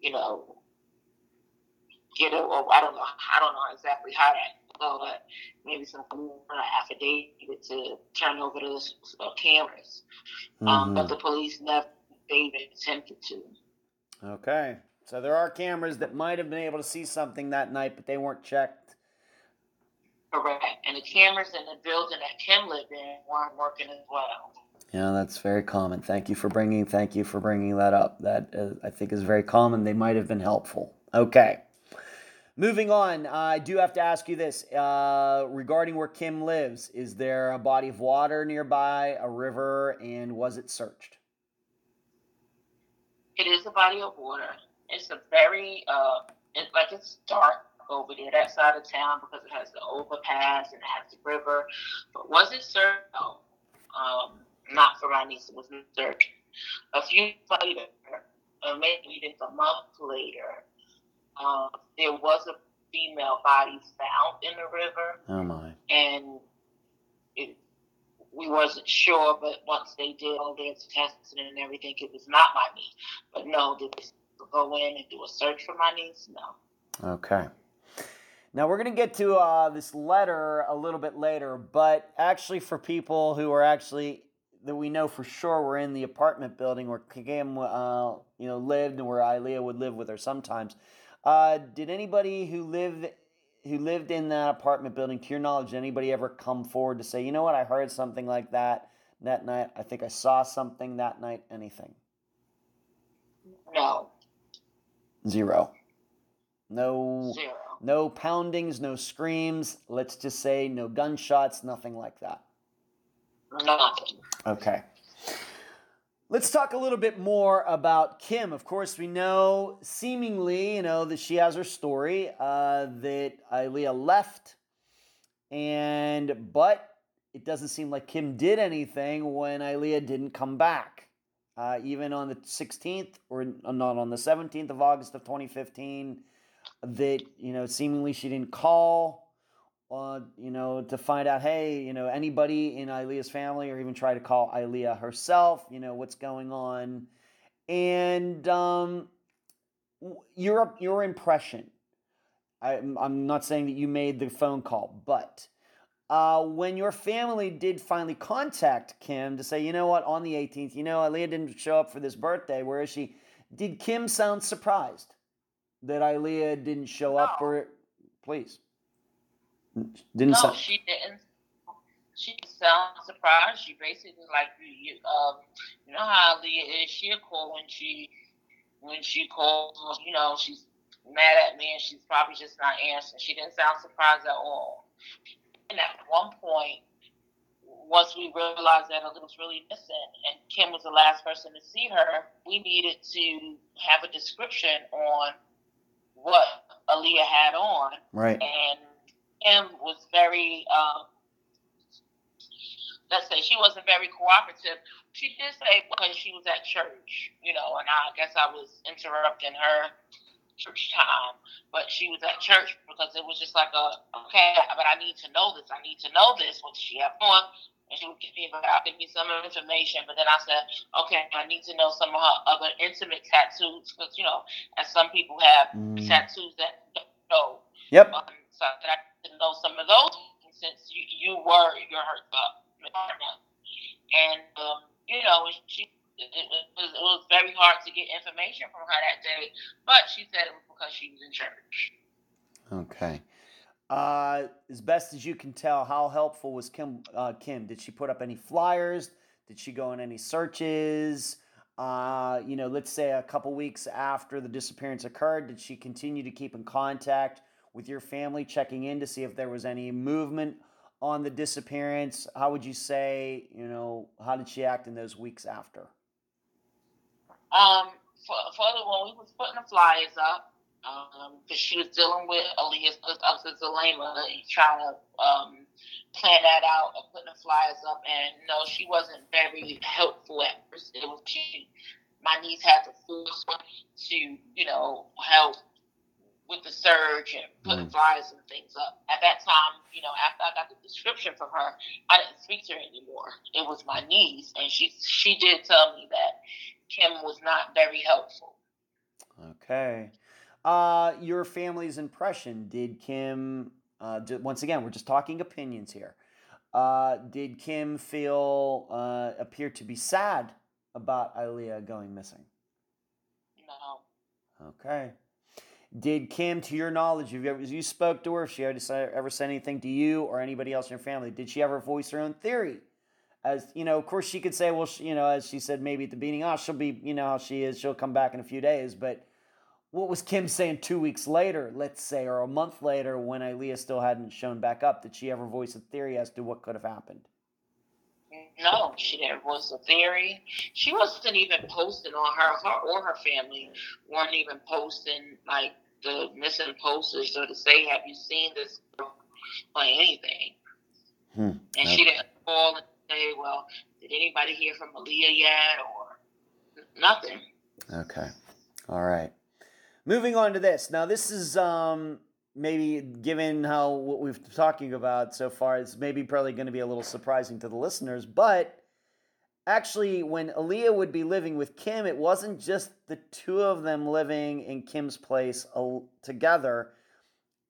you know, get it. Well, I don't know. I don't know exactly how that go, but maybe some affidavit to turn over those uh, cameras. Mm-hmm. Um, but mm-hmm. the police never even attempted to. Okay. So there are cameras that might have been able to see something that night, but they weren't checked. Correct. And the cameras in the building that Kim lived in weren't working as well. Yeah, that's very common. Thank you for bringing. Thank you for bringing that up. That uh, I think is very common. They might have been helpful. Okay. Moving on, uh, I do have to ask you this uh, regarding where Kim lives. Is there a body of water nearby, a river, and was it searched? It is a body of water. It's a very, uh, it's like it's dark over there, that side of town, because it has the overpass and it has the river. But was it searched? No. Um, not for my niece. It was searched. A few later, uh, maybe just a month later, um, there was a female body found in the river. Oh my! And it, we wasn't sure, but once they did all their testing and everything, it was not my niece. But no, did go in and do a search for my niece? No. Okay. Now we're going to get to uh, this letter a little bit later, but actually, for people who are actually that we know for sure were in the apartment building where Kim, uh, you know, lived and where Aliyah would live with her sometimes. Uh, did anybody who lived who lived in that apartment building, to your knowledge, did anybody ever come forward to say, you know what, I heard something like that that night. I think I saw something that night. Anything? No. Zero. No. Zero. No poundings, no screams. Let's just say no gunshots, nothing like that. Nothing. Okay. Let's talk a little bit more about Kim. Of course, we know seemingly, you know, that she has her story uh, that Aliyah left, and but it doesn't seem like Kim did anything when Aliyah didn't come back. Uh, even on the 16th, or not on the 17th of August of 2015, that you know seemingly she didn't call uh, you know, to find out, hey, you know, anybody in Aliyah's family, or even try to call Aliyah herself, you know, what's going on, and um, your your impression. I, I'm not saying that you made the phone call, but uh, when your family did finally contact Kim to say, you know what, on the 18th, you know, Aliyah didn't show up for this birthday. Where is she? Did Kim sound surprised that Aliyah didn't show no. up for it? Please. Didn't no, sound... she didn't. She sound surprised. She basically like you. Um, you know how Leah is. She'll call when she when she calls. You know she's mad at me and she's probably just not answering. She didn't sound surprised at all. And at one point, once we realized that Aliyah was really missing and Kim was the last person to see her, we needed to have a description on what Aliyah had on. Right. And Kim was very, um, let's say, she wasn't very cooperative. She did say because she was at church, you know, and I guess I was interrupting her church time, but she was at church because it was just like a okay, but I need to know this. I need to know this. What she have on? And she would give me about give me some information, but then I said, okay, I need to know some of her other intimate tattoos because you know, as some people have mm. tattoos that don't know. Yep. Um, so that I to know some of those since you, you were your hurt partner. And, um, you know, she it, was, it was very hard to get information from her that day, but she said it was because she was in church. Okay. Uh, as best as you can tell, how helpful was Kim? Uh, Kim, did she put up any flyers? Did she go on any searches? Uh, you know, let's say a couple weeks after the disappearance occurred, did she continue to keep in contact with your family, checking in to see if there was any movement on the disappearance? How would you say, you know, how did she act in those weeks after? Um, for, for the when we was putting the flyers up, um, because she was dealing with Aliyah's Zelema, trying to um plan that out of putting the flyers up. And no, she wasn't very helpful at first. It was she, my niece had to force her to, you know, help with the surge and putting mm. flyers and things up. At that time, you know, after I got the description from her, I didn't speak to her anymore. It was my niece, and she she did tell me that Kim was not very helpful. Okay. Uh, your family's impression did Kim? Uh, once again, we're just talking opinions here. Uh, did Kim feel uh, appear to be sad about Aliyah going missing? No. Okay. Did Kim, to your knowledge, have you ever you spoke to her? If she ever ever said anything to you or anybody else in your family? Did she ever voice her own theory? As you know, of course, she could say, well, she, you know, as she said maybe at the beginning, oh, she'll be, you know, how she is. She'll come back in a few days. But what was Kim saying two weeks later, let's say, or a month later, when Aliyah still hadn't shown back up? Did she ever voice a theory as to what could have happened? No, she didn't voice a theory. She wasn't even posting on her, her or her family weren't even posting like the missing posters or to say, "Have you seen this?" or anything. Hmm. And she didn't call say, "Well, did anybody hear from Aliyah yet?" or nothing. Okay, all right. Moving on to this. Now, this is um, maybe given how what we've been talking about so far, it's maybe probably going to be a little surprising to the listeners, but actually, when Aliyah would be living with Kim, it wasn't just the two of them living in Kim's place together.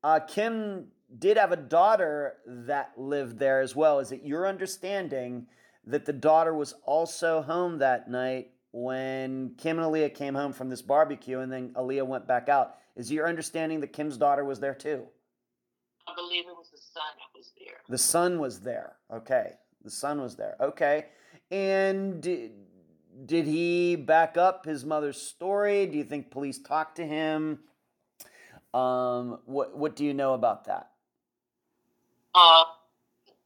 Uh, Kim did have a daughter that lived there as well. Is it your understanding that the daughter was also home that night when Kim and Aliyah came home from this barbecue and then Aliyah went back out? Is your understanding that Kim's daughter was there too? I believe it was the son that was there. The son was there. Okay. The son was there. Okay. And did, did he back up his mother's story? Do you think police talked to him? Um, what what do you know about that? Uh,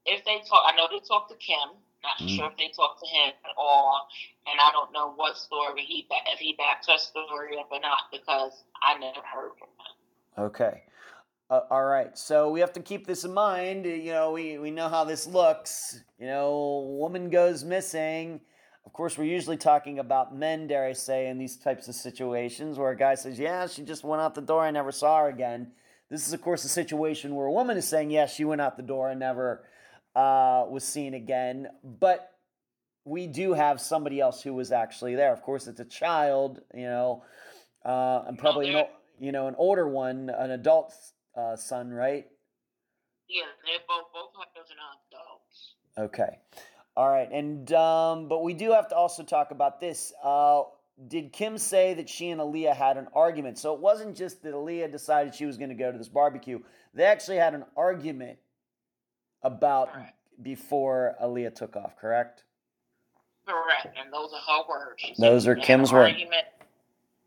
if they talk, I know they talked to Kim. Not mm. sure if they talked to him at all, and I don't know what story he if he backed her story up or not because I never heard from him. Okay. Uh, all right, so we have to keep this in mind. You know, we, we know how this looks. You know, woman goes missing. Of course, we're usually talking about men, dare I say, in these types of situations where a guy says, Yeah, she just went out the door, I never saw her again. This is, of course, a situation where a woman is saying, Yes, she went out the door and never uh, was seen again. But we do have somebody else who was actually there. Of course, it's a child, you know, uh, and probably, no, you know, an older one, an adult uh, son, right? Yeah, they're both both my children are adults. Okay, all right, and um, but we do have to also talk about this. Uh, did Kim say that she and Aliyah had an argument? So it wasn't just that Aliyah decided she was going to go to this barbecue. They actually had an argument about right. before Aliyah took off, correct? Correct, and those are her words. those are Kim's words.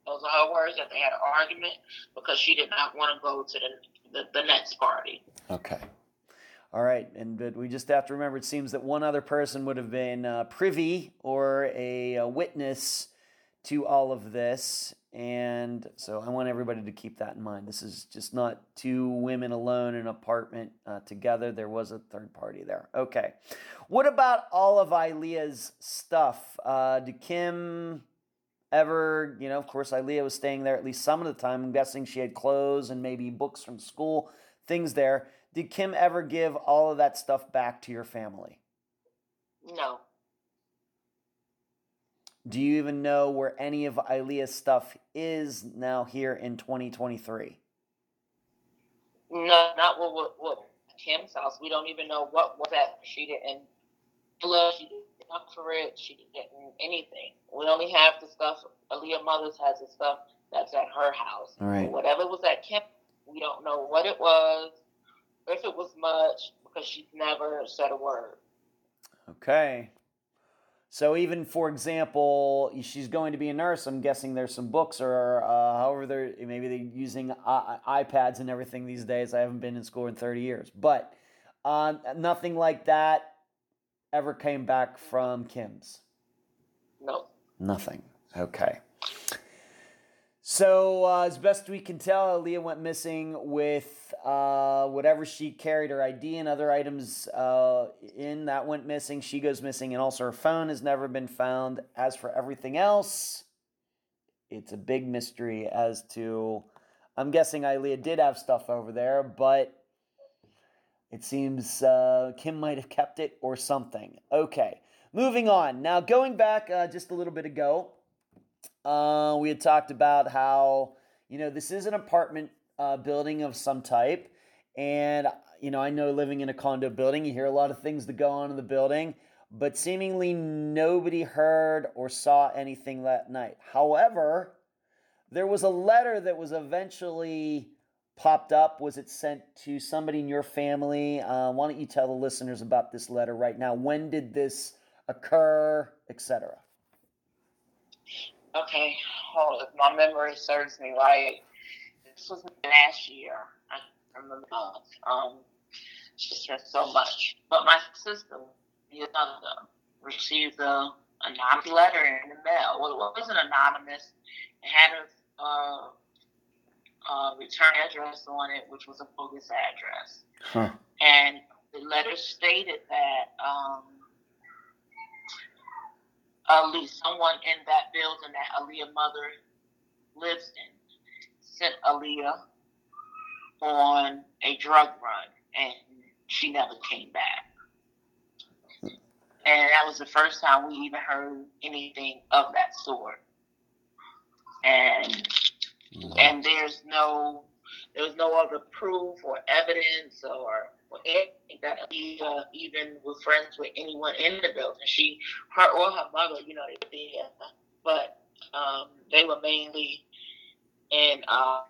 Those are her words that they had an argument because she did not want to go to the the, the next party. Okay. All right, and but we just have to remember. It seems that one other person would have been uh, privy or a, a, witness to all of this, and so I want everybody to keep that in mind. This is just not two women alone in an apartment uh, together. There was a third party there. Okay, what about all of Aliyah's stuff? Uh, did Kim ever, you know, of course, Aliyah was staying there at least some of the time. I'm guessing she had clothes and maybe books from school, things there. Did Kim ever give all of that stuff back to your family? No. Do you even know where any of Aliyah's stuff is now here in 2023? No, not what, what, what Kim's house. We don't even know what was that. She didn't. She didn't up for it. She didn't anything. We only have the stuff. Aliyah Mothers has the stuff that's at her house. All right. Whatever was at Kim, we don't know what it was, if it was much, because she's never said a word. Okay. So even for example, she's going to be a nurse. I'm guessing there's some books or uh, however they're maybe they're using uh, iPads and everything these days. I haven't been in school in 30 years, but uh, nothing like that ever came back from Kim's? No. Nothing. Okay. So, uh, as best we can tell, Leah went missing with uh, whatever she carried, her ID and other items uh, in, that went missing. She goes missing, and also her phone has never been found. As for everything else, it's a big mystery as to. I'm guessing Aliyah did have stuff over there, but it seems uh, Kim might have kept it or something. Okay, moving on. Now, going back uh, just a little bit ago, uh, we had talked about how, you know, this is an apartment uh, building of some type. And, you know, I know living in a condo building, you hear a lot of things that go on in the building, but seemingly nobody heard or saw anything that night. However, there was a letter that was eventually popped up? Was it sent to somebody in your family? Uh, why don't you tell the listeners about this letter right now? When did this occur, etc.? Okay, if my memory serves me right. This was last year. I remember. Um, just been so much. But my sister, the received a anonymous letter in the mail. Well, it wasn't anonymous. It had a uh, uh, return address on it, which was a bogus address. Huh. And the letter stated that um, Ali, someone in that building that Aliyah mother lives in, sent Aliyah on a drug run, and she never came back. And that was the first time we even heard anything of that sort. And and there's no there was no other proof or evidence or, or anything that uh, even was friends with anyone in the building. She, her or her mother, you know, they did, but um, they were mainly in uh,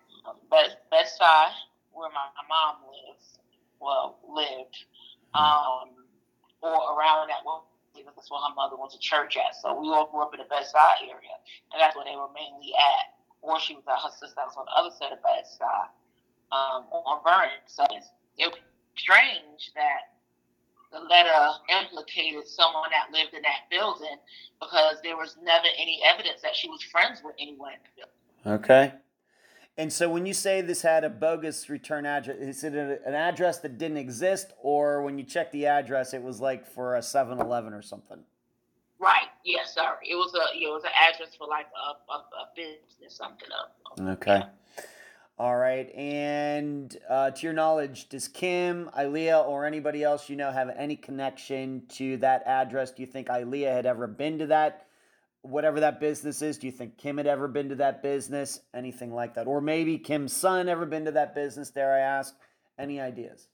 Best, Bed-Stuy, where my, mom lives, well, lived, um, or around that. Well, because that's where her mother went to church at. So we all grew up in the Bed-Stuy area, and that's where they were mainly at or she was at her sister house on the other side of Bed-Stuy, um, on Vernon. So it's, it strange that the letter implicated someone that lived in that building because there was never any evidence that she was friends with anyone in the building. Okay. And so when you say this had a bogus return address, is it an address that didn't exist, or when you check the address, it was like for a 7 Eleven or something? Right. Yeah. Sorry. It was a it was an address for like a, a, a business something up. Okay. All right. And uh, to your knowledge, does Kim, Aliyah, or anybody else you know have any connection to that address? Do you think Aliyah had ever been to that, whatever that business is? Do you think Kim had ever been to that business? Anything like that? Or maybe Kim's son ever been to that business, dare I ask? Any ideas?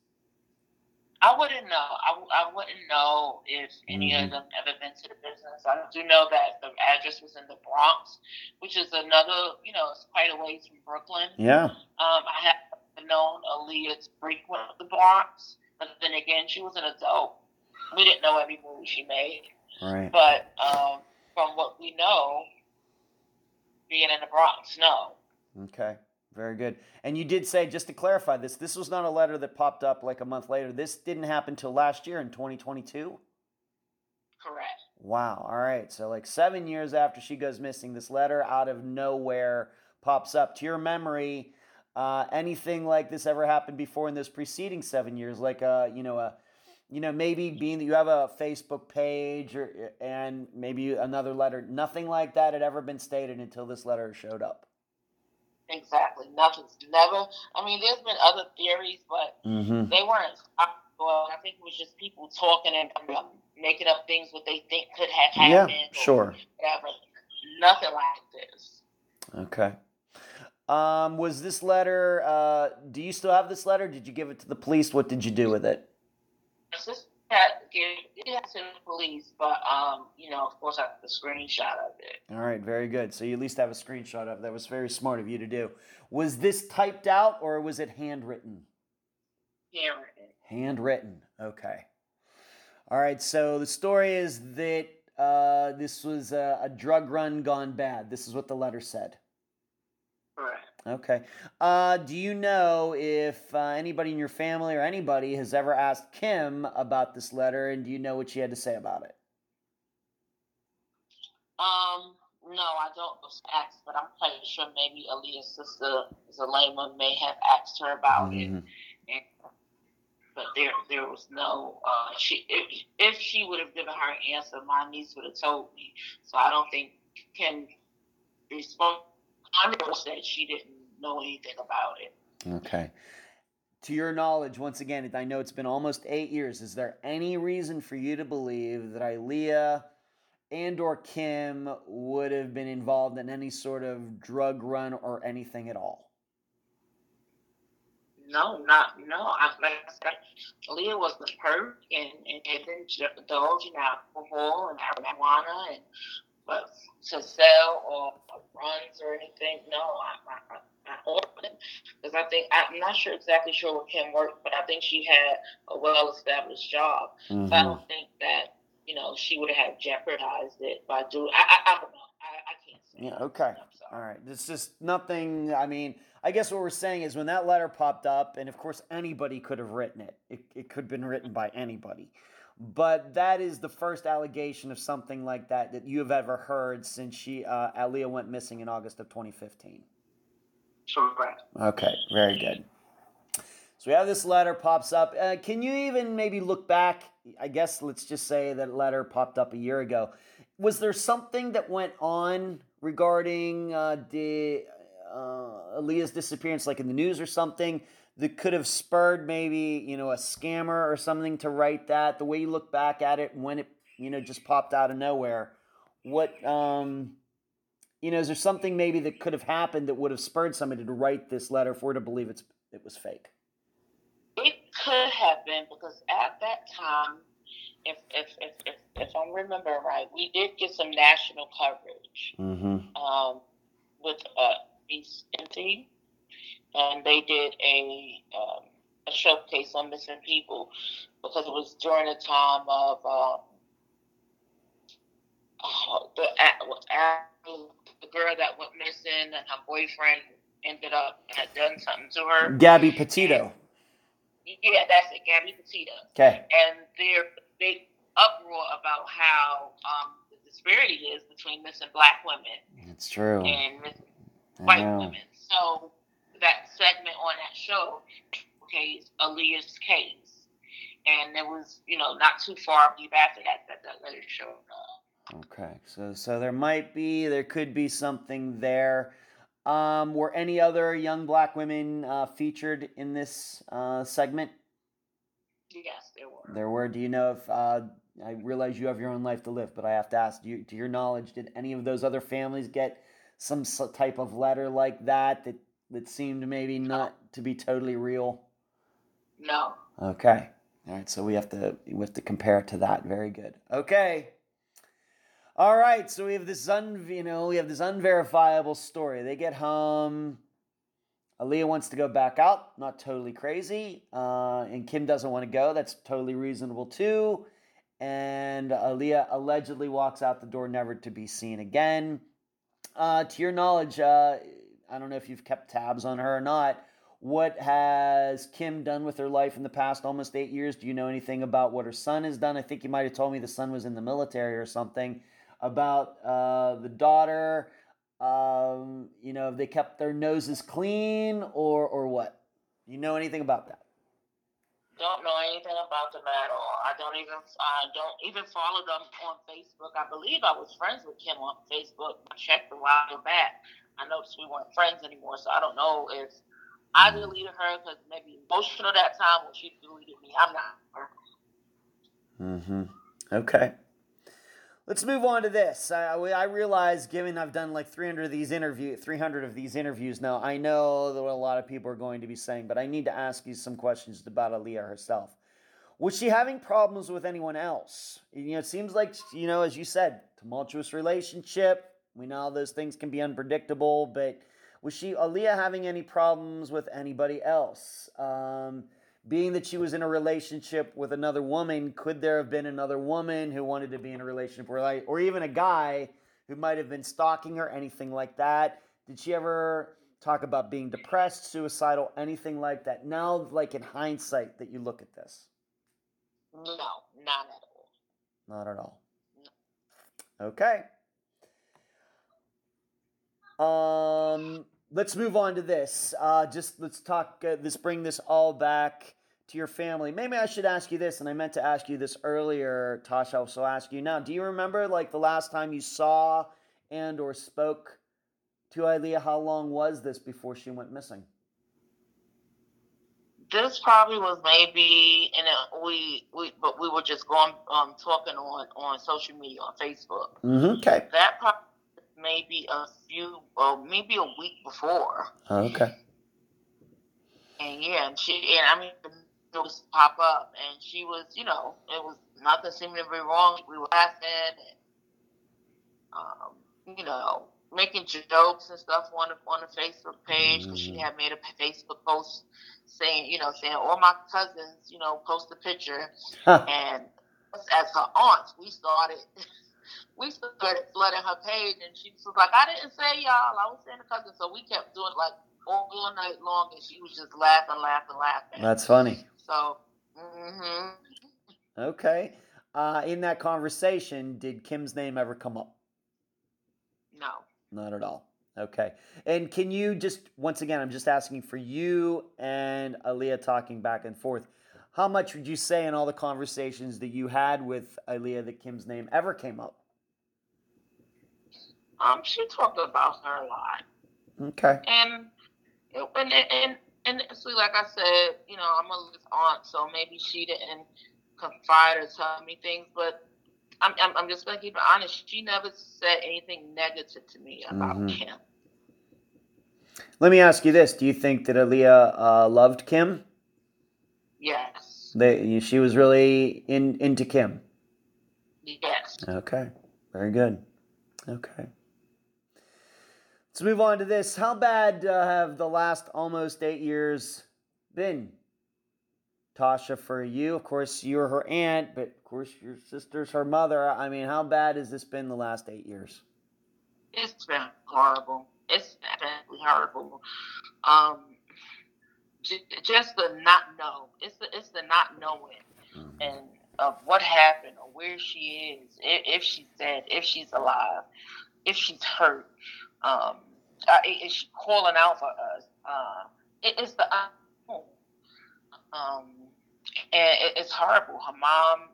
I wouldn't know. I, I wouldn't know if any mm-hmm. of them ever been to the business. I do know that the address was in the Bronx, which is another, you know, it's quite a ways from Brooklyn. Yeah. Um, I have known Aliyah to frequent the Bronx, but then again, she was an adult. We didn't know every movie she made. Right. But um, from what we know, being in the Bronx, no. Okay. Very good. And you did say, just to clarify this, this was not a letter that popped up like a month later. This didn't happen till last year in 2022? Correct. Wow. All right. So, like seven years after she goes missing, this letter out of nowhere pops up. To your memory, uh, anything like this ever happened before in those preceding seven years? Like, a, uh, you know, a you know, maybe being that you have a Facebook page or and maybe another letter, nothing like that had ever been stated until this letter showed up. Exactly. Nothing's never. I mean, there's been other theories, but mm-hmm. they weren't. Well, I think it was just people talking and um, making up things what they think could have happened. Yeah, sure. Whatever. Nothing like this. Okay. Um, was this letter? Uh, do you still have this letter? Did you give it to the police? What did you do with it? Had it has to the police, but um, you know, of course, I have the screenshot of it. All right, very good. So you at least have a screenshot of it. That was very smart of you to do. Was this typed out or was it handwritten? Handwritten. Handwritten. Okay. All right. So the story is that uh, this was a, a drug run gone bad. This is what the letter said. Correct. Okay. Uh, do you know if uh, anybody in your family or anybody has ever asked Kim about this letter, and do you know what she had to say about it? Um, no, I don't ask, but I'm quite sure maybe Aliyah's sister Zelema may have asked her about mm-hmm. it. And, but there there was no uh, she if, if she would have given her answer, my niece would have told me. So I don't think Kim respond. I said she didn't know anything about it. Okay. To your knowledge, once again, I know it's been almost eight years. Is there any reason for you to believe that Aliyah and or Kim would have been involved in any sort of drug run or anything at all? No, not no. I like I said, Leah was the perk and and had been indulging alcohol and marijuana and but to sell or runs or anything, no, I, I, because I think I'm not sure exactly sure what Kim worked, but I think she had a well-established job. Mm-hmm. So I don't think that you know she would have jeopardized it by doing. I, I, I don't know. I, I can't say. Yeah. Okay. All right. It's just nothing. I mean, I guess what we're saying is when that letter popped up, and of course anybody could have written it. It, it could have been written by anybody. But that is the first allegation of something like that that you have ever heard since she uh, Aliyah went missing in August of 2015. Okay, very good. So we have this letter pops up. Uh, can you even maybe look back? I guess let's just say that letter popped up a year ago. Was there something that went on regarding uh, the uh, Aliyah's disappearance, like in the news or something, that could have spurred maybe you know a scammer or something to write that? The way you look back at it when it you know just popped out of nowhere, what um, you know, is there something maybe that could have happened that would have spurred somebody to write this letter for to believe it's it was fake? It could have been because at that time, if if if if, if I remember right, we did get some national coverage mm-hmm. um, with uh, East Empty, and they did a um, a showcase on missing people because it was during the time of um, oh, the the girl that went missing and her boyfriend ended up had done something to her. Gabby Petito. And, yeah, that's it, Gabby Petito. Okay. And their big uproar about how um, the disparity is between missing black women. It's true. And missing white women. So that segment on that show, okay, Aliyah's case. And it was, you know, not too far deep after that that that letter showed up. Okay, so so there might be, there could be something there. Um, were any other young black women uh, featured in this uh, segment? Yes, there were. There were. Do you know if uh, I realize you have your own life to live, but I have to ask you, to your knowledge, did any of those other families get some type of letter like that that that seemed maybe not to be totally real? No. Okay. All right. So we have to we have to compare it to that. Very good. Okay. All right, so we have this un, you know, we have this unverifiable story. They get home. Aliyah wants to go back out, not totally crazy, uh, and Kim doesn't want to go. That's totally reasonable too. And Aliyah allegedly walks out the door, never to be seen again. Uh, to your knowledge, uh, I don't know if you've kept tabs on her or not. What has Kim done with her life in the past almost eight years? Do you know anything about what her son has done? I think you might have told me the son was in the military or something about uh, the daughter. Um, you know, if they kept their noses clean or or what? You know anything about that? Don't know anything about them at all. I don't even I don't even follow them on Facebook. I believe I was friends with Kim on Facebook. I checked a while back. I noticed we weren't friends anymore, so I don't know if I mm. deleted her because maybe emotional that time when she deleted me. I'm not. Mm-hmm. Okay. Let's move on to this. I, I realize, given I've done like 300 of these interview, 300 of these interviews now, I know that what a lot of people are going to be saying, but I need to ask you some questions about Aliyah herself. Was she having problems with anyone else? You know, it seems like you know, as you said, tumultuous relationship. We know those things can be unpredictable, but was she Aliyah having any problems with anybody else? Um, being that she was in a relationship with another woman, could there have been another woman who wanted to be in a relationship with, or even a guy who might have been stalking her, anything like that? Did she ever talk about being depressed, suicidal, anything like that? Now, like in hindsight, that you look at this? No, not at all. Not at all. No. Okay. Um, let's move on to this. Uh, just let's talk. Uh, let's bring this all back to your family. Maybe I should ask you this, and I meant to ask you this earlier, Tasha. I'll also ask you now. Do you remember like the last time you saw and or spoke to Aliyah? How long was this before she went missing? This probably was maybe, and we we but we were just going um talking on on social media on Facebook. Mm-hmm. Okay. That probably maybe a few, well, maybe a week before. Okay. And yeah, and she and I mean was pop up, and she was, you know, it was nothing seemed to be wrong. We were laughing, and um, you know, making jokes and stuff on the on the Facebook page because she mm. had made a Facebook post saying, you know, saying all my cousins, you know, post a picture, huh. and as her aunts, we started. we started flooding her page, and she was like, "I didn't say y'all, I was saying the cousins." So we kept doing like all night long, and she was just laughing, laughing, laughing. That's funny. So, mm-hmm. okay. Uh, in that conversation, did Kim's name ever come up? No. Not at all. Okay. And can you just, once again, I'm just asking for you and Aliyah talking back and forth. How much would you say in all the conversations that you had with Aliyah that Kim's name ever came up? Um, she talked about her a lot. Okay. And and and and like I said, you know, I'm a aunt, so maybe she didn't confide or tell me things, but I'm, I'm, I'm just gonna keep it honest. She never said anything negative to me about mm-hmm. Kim. Let me ask you this: Do you think that Aliyah uh, loved Kim? Yes. They, she was really in into Kim. Yes. Okay. Very good. Okay. Let's move on to this. How bad uh, have the last almost eight years been, Tasha, for you? Of course, you're her aunt, but of course, your sister's her mother. I mean, how bad has this been the last eight years? It's been horrible. It's been horrible. Um, just the not know. It's the it's the not knowing, mm-hmm. and of what happened or where she is, if, if she's dead, if she's alive, if she's hurt. Um, uh, is calling out for us. Uh, it is the um, and it, it's horrible. Her mom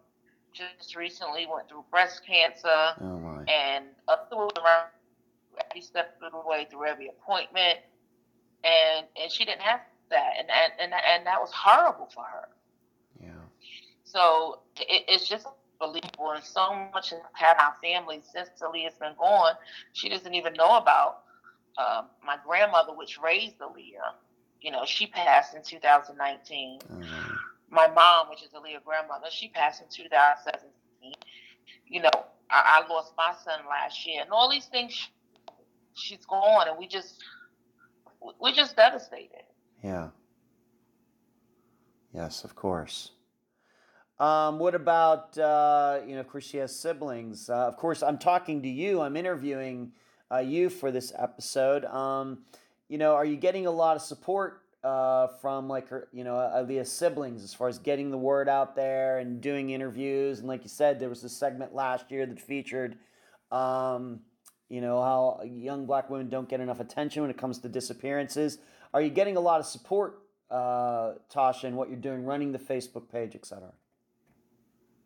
just recently went through breast cancer, oh and up the around every step of the way through every appointment, and and she didn't have that, and and and, and that was horrible for her. Yeah. So it, it's just believable, and so much has had our family since Talia's been gone. She doesn't even know about um, my grandmother, which raised Aliyah, you know, she passed in 2019. Mm-hmm. My mom, which is Aliyah grandmother, she passed in 2017. You know, I, I lost my son last year, and all these things. She, she's gone, and we just we're just devastated. Yeah. Yes, of course. Um, what about uh, you know, of course she has siblings. Uh, of course, I'm talking to you. I'm interviewing uh, you for this episode. Um, you know, are you getting a lot of support uh, from like her, you know, Aliyah's siblings as far as getting the word out there and doing interviews? And like you said, there was a segment last year that featured, um, you know, how young black women don't get enough attention when it comes to disappearances. Are you getting a lot of support, uh, Tasha, in what you're doing, running the Facebook page, etc.?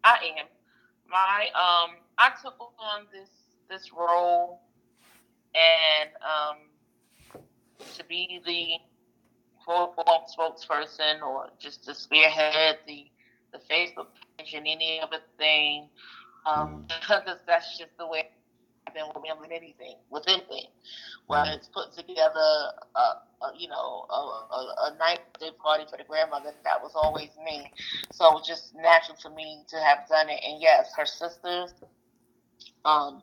I am. My um, I took on this this role and um, to be the quote unquote spokesperson or just to spearhead the the Facebook page and any other thing, um, mm. because that's just the way I've been with with anything, with anything. Whether it's putting together a, a you know a, a, a night day party for the grandmother, that was always me. So it was just natural for me to have done it. And yes, her sisters, um,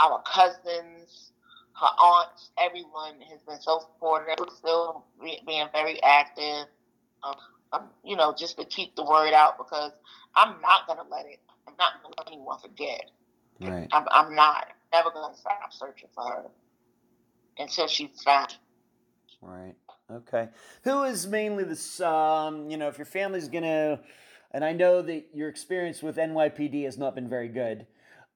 our cousins, her aunts, everyone has been so supportive, still being very active. Um, um, you know, just to keep the word out because I'm not gonna let it. I'm not gonna let anyone forget. Right. I'm, I'm not never gonna stop searching for her until she's found. Right. Okay. Who is mainly the Um, you know, if your family's gonna, and I know that your experience with NYPD has not been very good.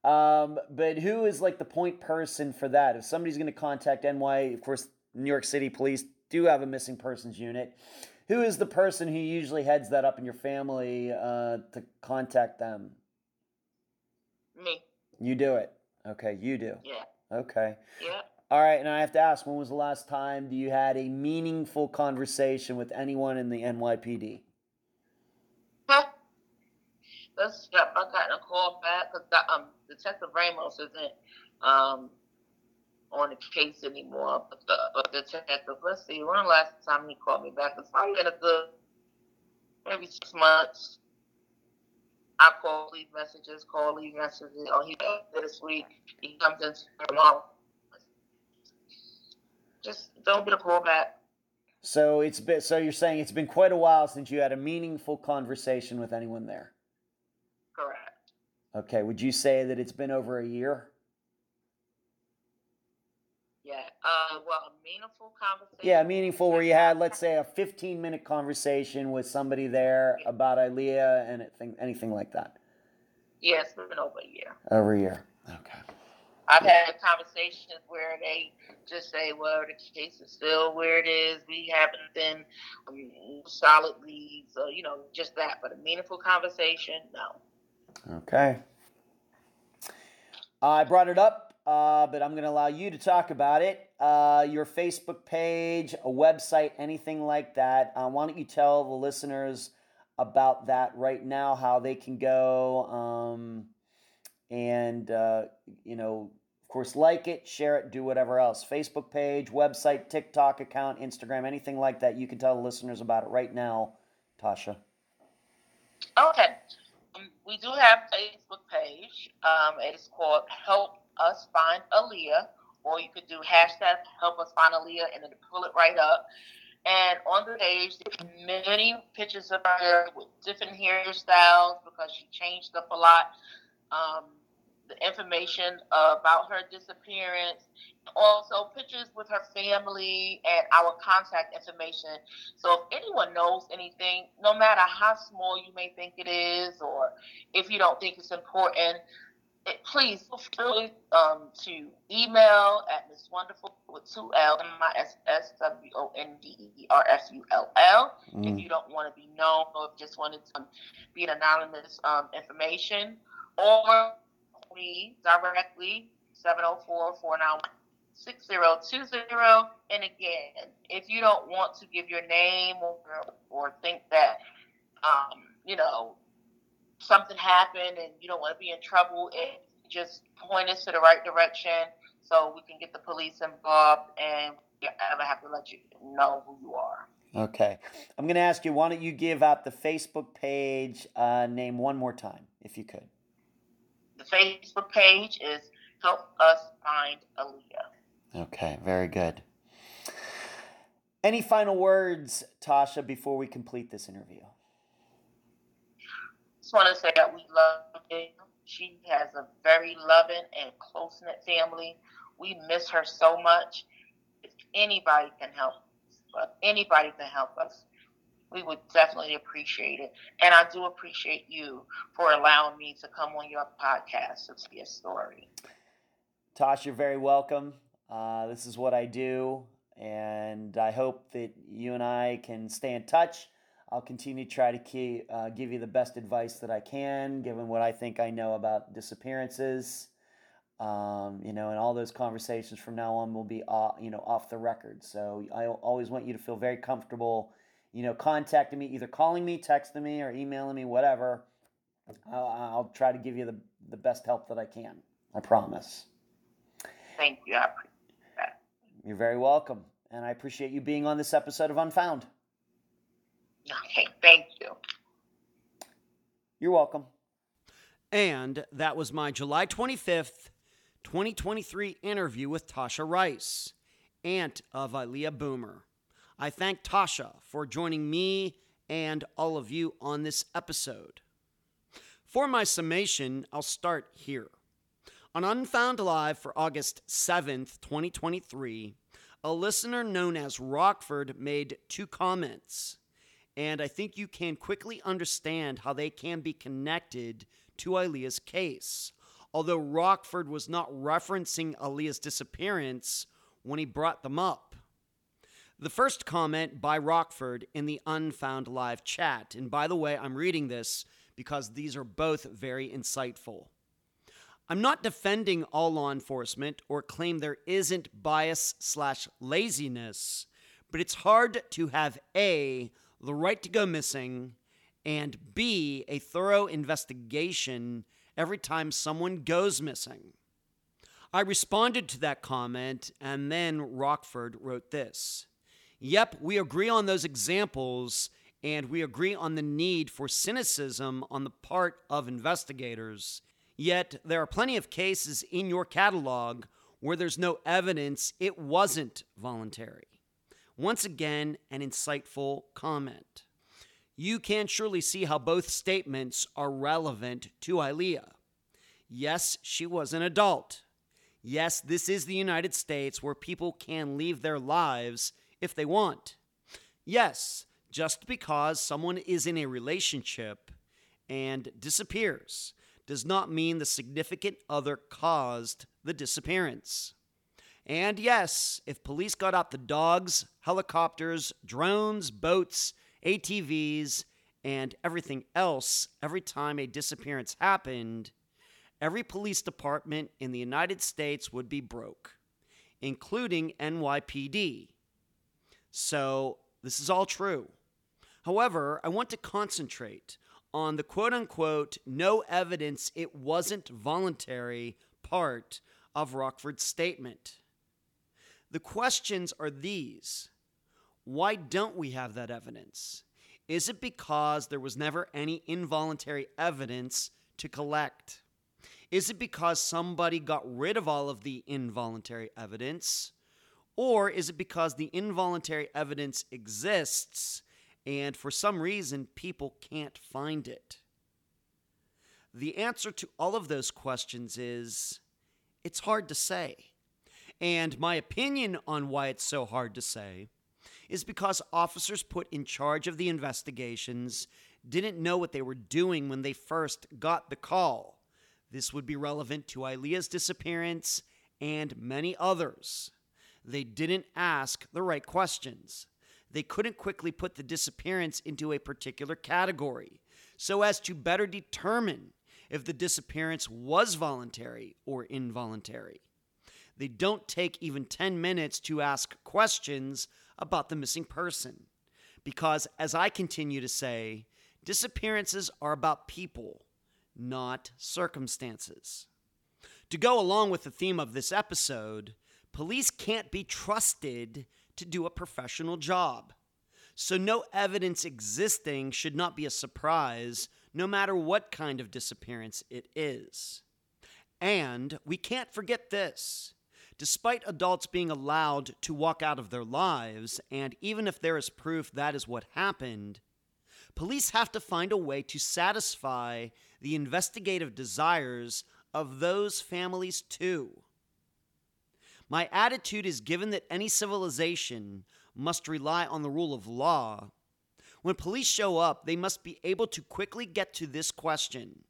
Um, but who is like the point person for that? If somebody's going to contact NY, of course, New York City Police do have a missing persons unit. Who is the person who usually heads that up in your family uh, to contact them? Me. You do it. Okay, you do. Yeah. Okay. Yeah. All right, and I have to ask, when was the last time you had a meaningful conversation with anyone in the NYPD? Let's see I got a call back because um, Detective Ramos isn't um, on the case anymore. But the, but detective, let's see, when the last time he called me back? It's probably been a good maybe six months. I call, leave messages, call, leave messages. Oh, he this week. He comes in tomorrow. Just don't get a call back. So it's been, so you're saying it's been quite a while since you had a meaningful conversation with anyone there. Okay, would you say that it's been over a year? Yeah. Uh, well, a meaningful conversation. Yeah, meaningful where you had, let's say, a 15 minute conversation with somebody there about Aliyah and anything, anything like that. Yeah, it's been over a year. Over a year. Okay. I've had conversations where they just say, "Well, the case is still where it is. We haven't been um, solid leads, or you know, just that." But a meaningful conversation, no. Okay. I brought it up, uh, but I'm going to allow you to talk about it. Uh, your Facebook page, a website, anything like that. Uh, why don't you tell the listeners about that right now, how they can go um, and, uh, you know, of course, like it, share it, do whatever else. Facebook page, website, TikTok account, Instagram, anything like that. You can tell the listeners about it right now, Tasha. Okay. We do have a Facebook page. Um, it is called Help Us Find Aliyah, or you could do hashtag Help Us Find Aliyah and then pull it right up. And on the page, there's many pictures of her with different hairstyles because she changed up a lot. Um, the information about her disappearance, also pictures with her family and our contact information. So if anyone knows anything, no matter how small you may think it is, or if you don't think it's important, it, please feel free um, to email at Miss Wonderful with two L M I S S W O N D E R F U L L. If you don't want to be known or just wanted to be an anonymous um, information, or me directly 704-491-6020 and again if you don't want to give your name or, or think that um, you know something happened and you don't want to be in trouble it just point us to the right direction so we can get the police involved and ever have to let you know who you are Okay. I'm going to ask you, why don't you give out the Facebook page uh, name one more time, if you could? The Facebook page is Help Us Find Aliyah. Okay, very good. Any final words, Tasha, before we complete this interview? Just want to say that we love her. She has a very loving and close knit family. We miss her so much. If anybody can help, but anybody can help us, we would definitely appreciate it. And I do appreciate you for allowing me to come on your podcast to see a story. Tosh, you're very welcome. Uh, this is what I do, and I hope that you and I can stay in touch. I'll continue to try to keep, uh, give you the best advice that I can, given what I think I know about disappearances. Um, you know, and all those conversations from now on will be, off, you know, off the record. So I always want you to feel very comfortable you know, contacting me, either calling me, texting me, or emailing me, whatever. I'll, I'll try to give you the, the best help that I can. I promise. Thank you. I appreciate that. You're very welcome. And I appreciate you being on this episode of Unfound. Okay, thank you. You're welcome. And that was my July 25th, 2023 interview with Tasha Rice, aunt of Aliyah Boomer. I thank Tasha for joining me and all of you on this episode. For my summation, I'll start here. On Unfound Live for August 7th, 2023, a listener known as Rockford made two comments, and I think you can quickly understand how they can be connected to Aliyah's case. Although Rockford was not referencing Aliyah's disappearance when he brought them up. The first comment by Rockford in the Unfound Live chat. And by the way, I'm reading this because these are both very insightful. I'm not defending all law enforcement or claim there isn't bias slash laziness, but it's hard to have A, the right to go missing, and B, a thorough investigation every time someone goes missing. I responded to that comment, and then Rockford wrote this Yep, we agree on those examples, and we agree on the need for cynicism on the part of investigators. Yet, there are plenty of cases in your catalog where there's no evidence it wasn't voluntary. Once again, an insightful comment. You can surely see how both statements are relevant to Aliyah. Yes, she was an adult. Yes, this is the United States where people can leave their lives if they want. Yes, just because someone is in a relationship and disappears does not mean the significant other caused the disappearance. And yes, if police got out the dogs, helicopters, drones, boats, ATVs, and everything else every time a disappearance happened, every police department in the United States would be broke, including NYPD. So, this is all true. However, I want to concentrate on the quote unquote no evidence it wasn't voluntary part of Rockford's statement. The questions are these Why don't we have that evidence? Is it because there was never any involuntary evidence to collect? Is it because somebody got rid of all of the involuntary evidence? Or is it because the involuntary evidence exists and for some reason people can't find it? The answer to all of those questions is it's hard to say. And my opinion on why it's so hard to say is because officers put in charge of the investigations didn't know what they were doing when they first got the call. This would be relevant to Aliyah's disappearance and many others. They didn't ask the right questions. They couldn't quickly put the disappearance into a particular category so as to better determine if the disappearance was voluntary or involuntary. They don't take even 10 minutes to ask questions about the missing person. Because, as I continue to say, disappearances are about people, not circumstances. To go along with the theme of this episode, police can't be trusted to do a professional job. So, no evidence existing should not be a surprise, no matter what kind of disappearance it is. And we can't forget this Despite adults being allowed to walk out of their lives, and even if there is proof that is what happened, police have to find a way to satisfy the investigative desires of those families too. My attitude is given that any civilization must rely on the rule of law. When police show up, they must be able to quickly get to this question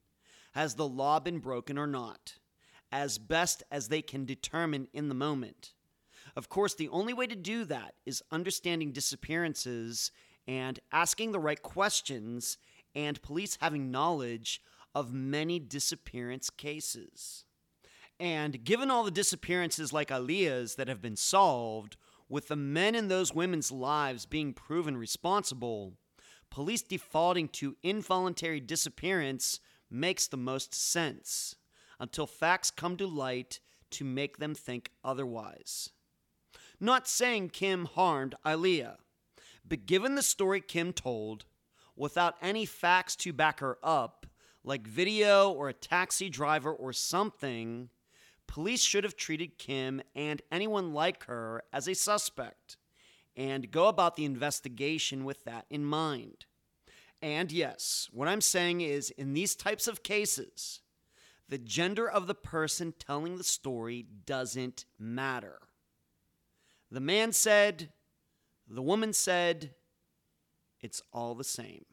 Has the law been broken or not? as best as they can determine in the moment. Of course, the only way to do that is understanding disappearances and asking the right questions, and police having knowledge of many disappearance cases. And given all the disappearances like Aliyah's that have been solved, with the men in those women's lives being proven responsible, police defaulting to involuntary disappearance makes the most sense until facts come to light to make them think otherwise. Not saying Kim harmed Aliyah, but given the story Kim told, without any facts to back her up, like video or a taxi driver or something, police should have treated Kim and anyone like her as a suspect and go about the investigation with that in mind. And yes, what I'm saying is in these types of cases, the gender of the person telling the story doesn't matter. The man said, the woman said, it's all the same.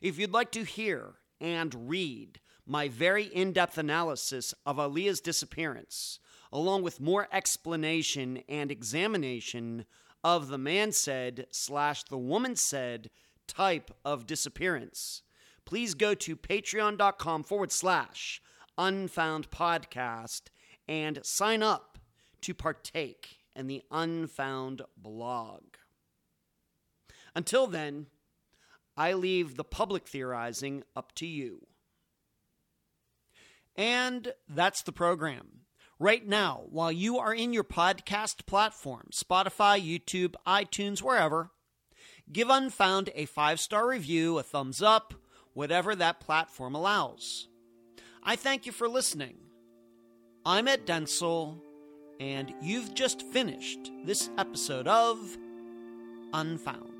If you'd like to hear and read my very in depth analysis of Aliyah's disappearance, along with more explanation and examination of the man said slash the woman said type of disappearance, please go to patreon.com forward slash unfound podcast and sign up to partake in the unfound blog. Until then, I leave the public theorizing up to you. And that's the program. Right now, while you are in your podcast platform, Spotify, YouTube, iTunes, wherever, give Unfound a five star review, a thumbs up, whatever that platform allows. I thank you for listening. I'm Ed Dentzel, and you've just finished this episode of Unfound.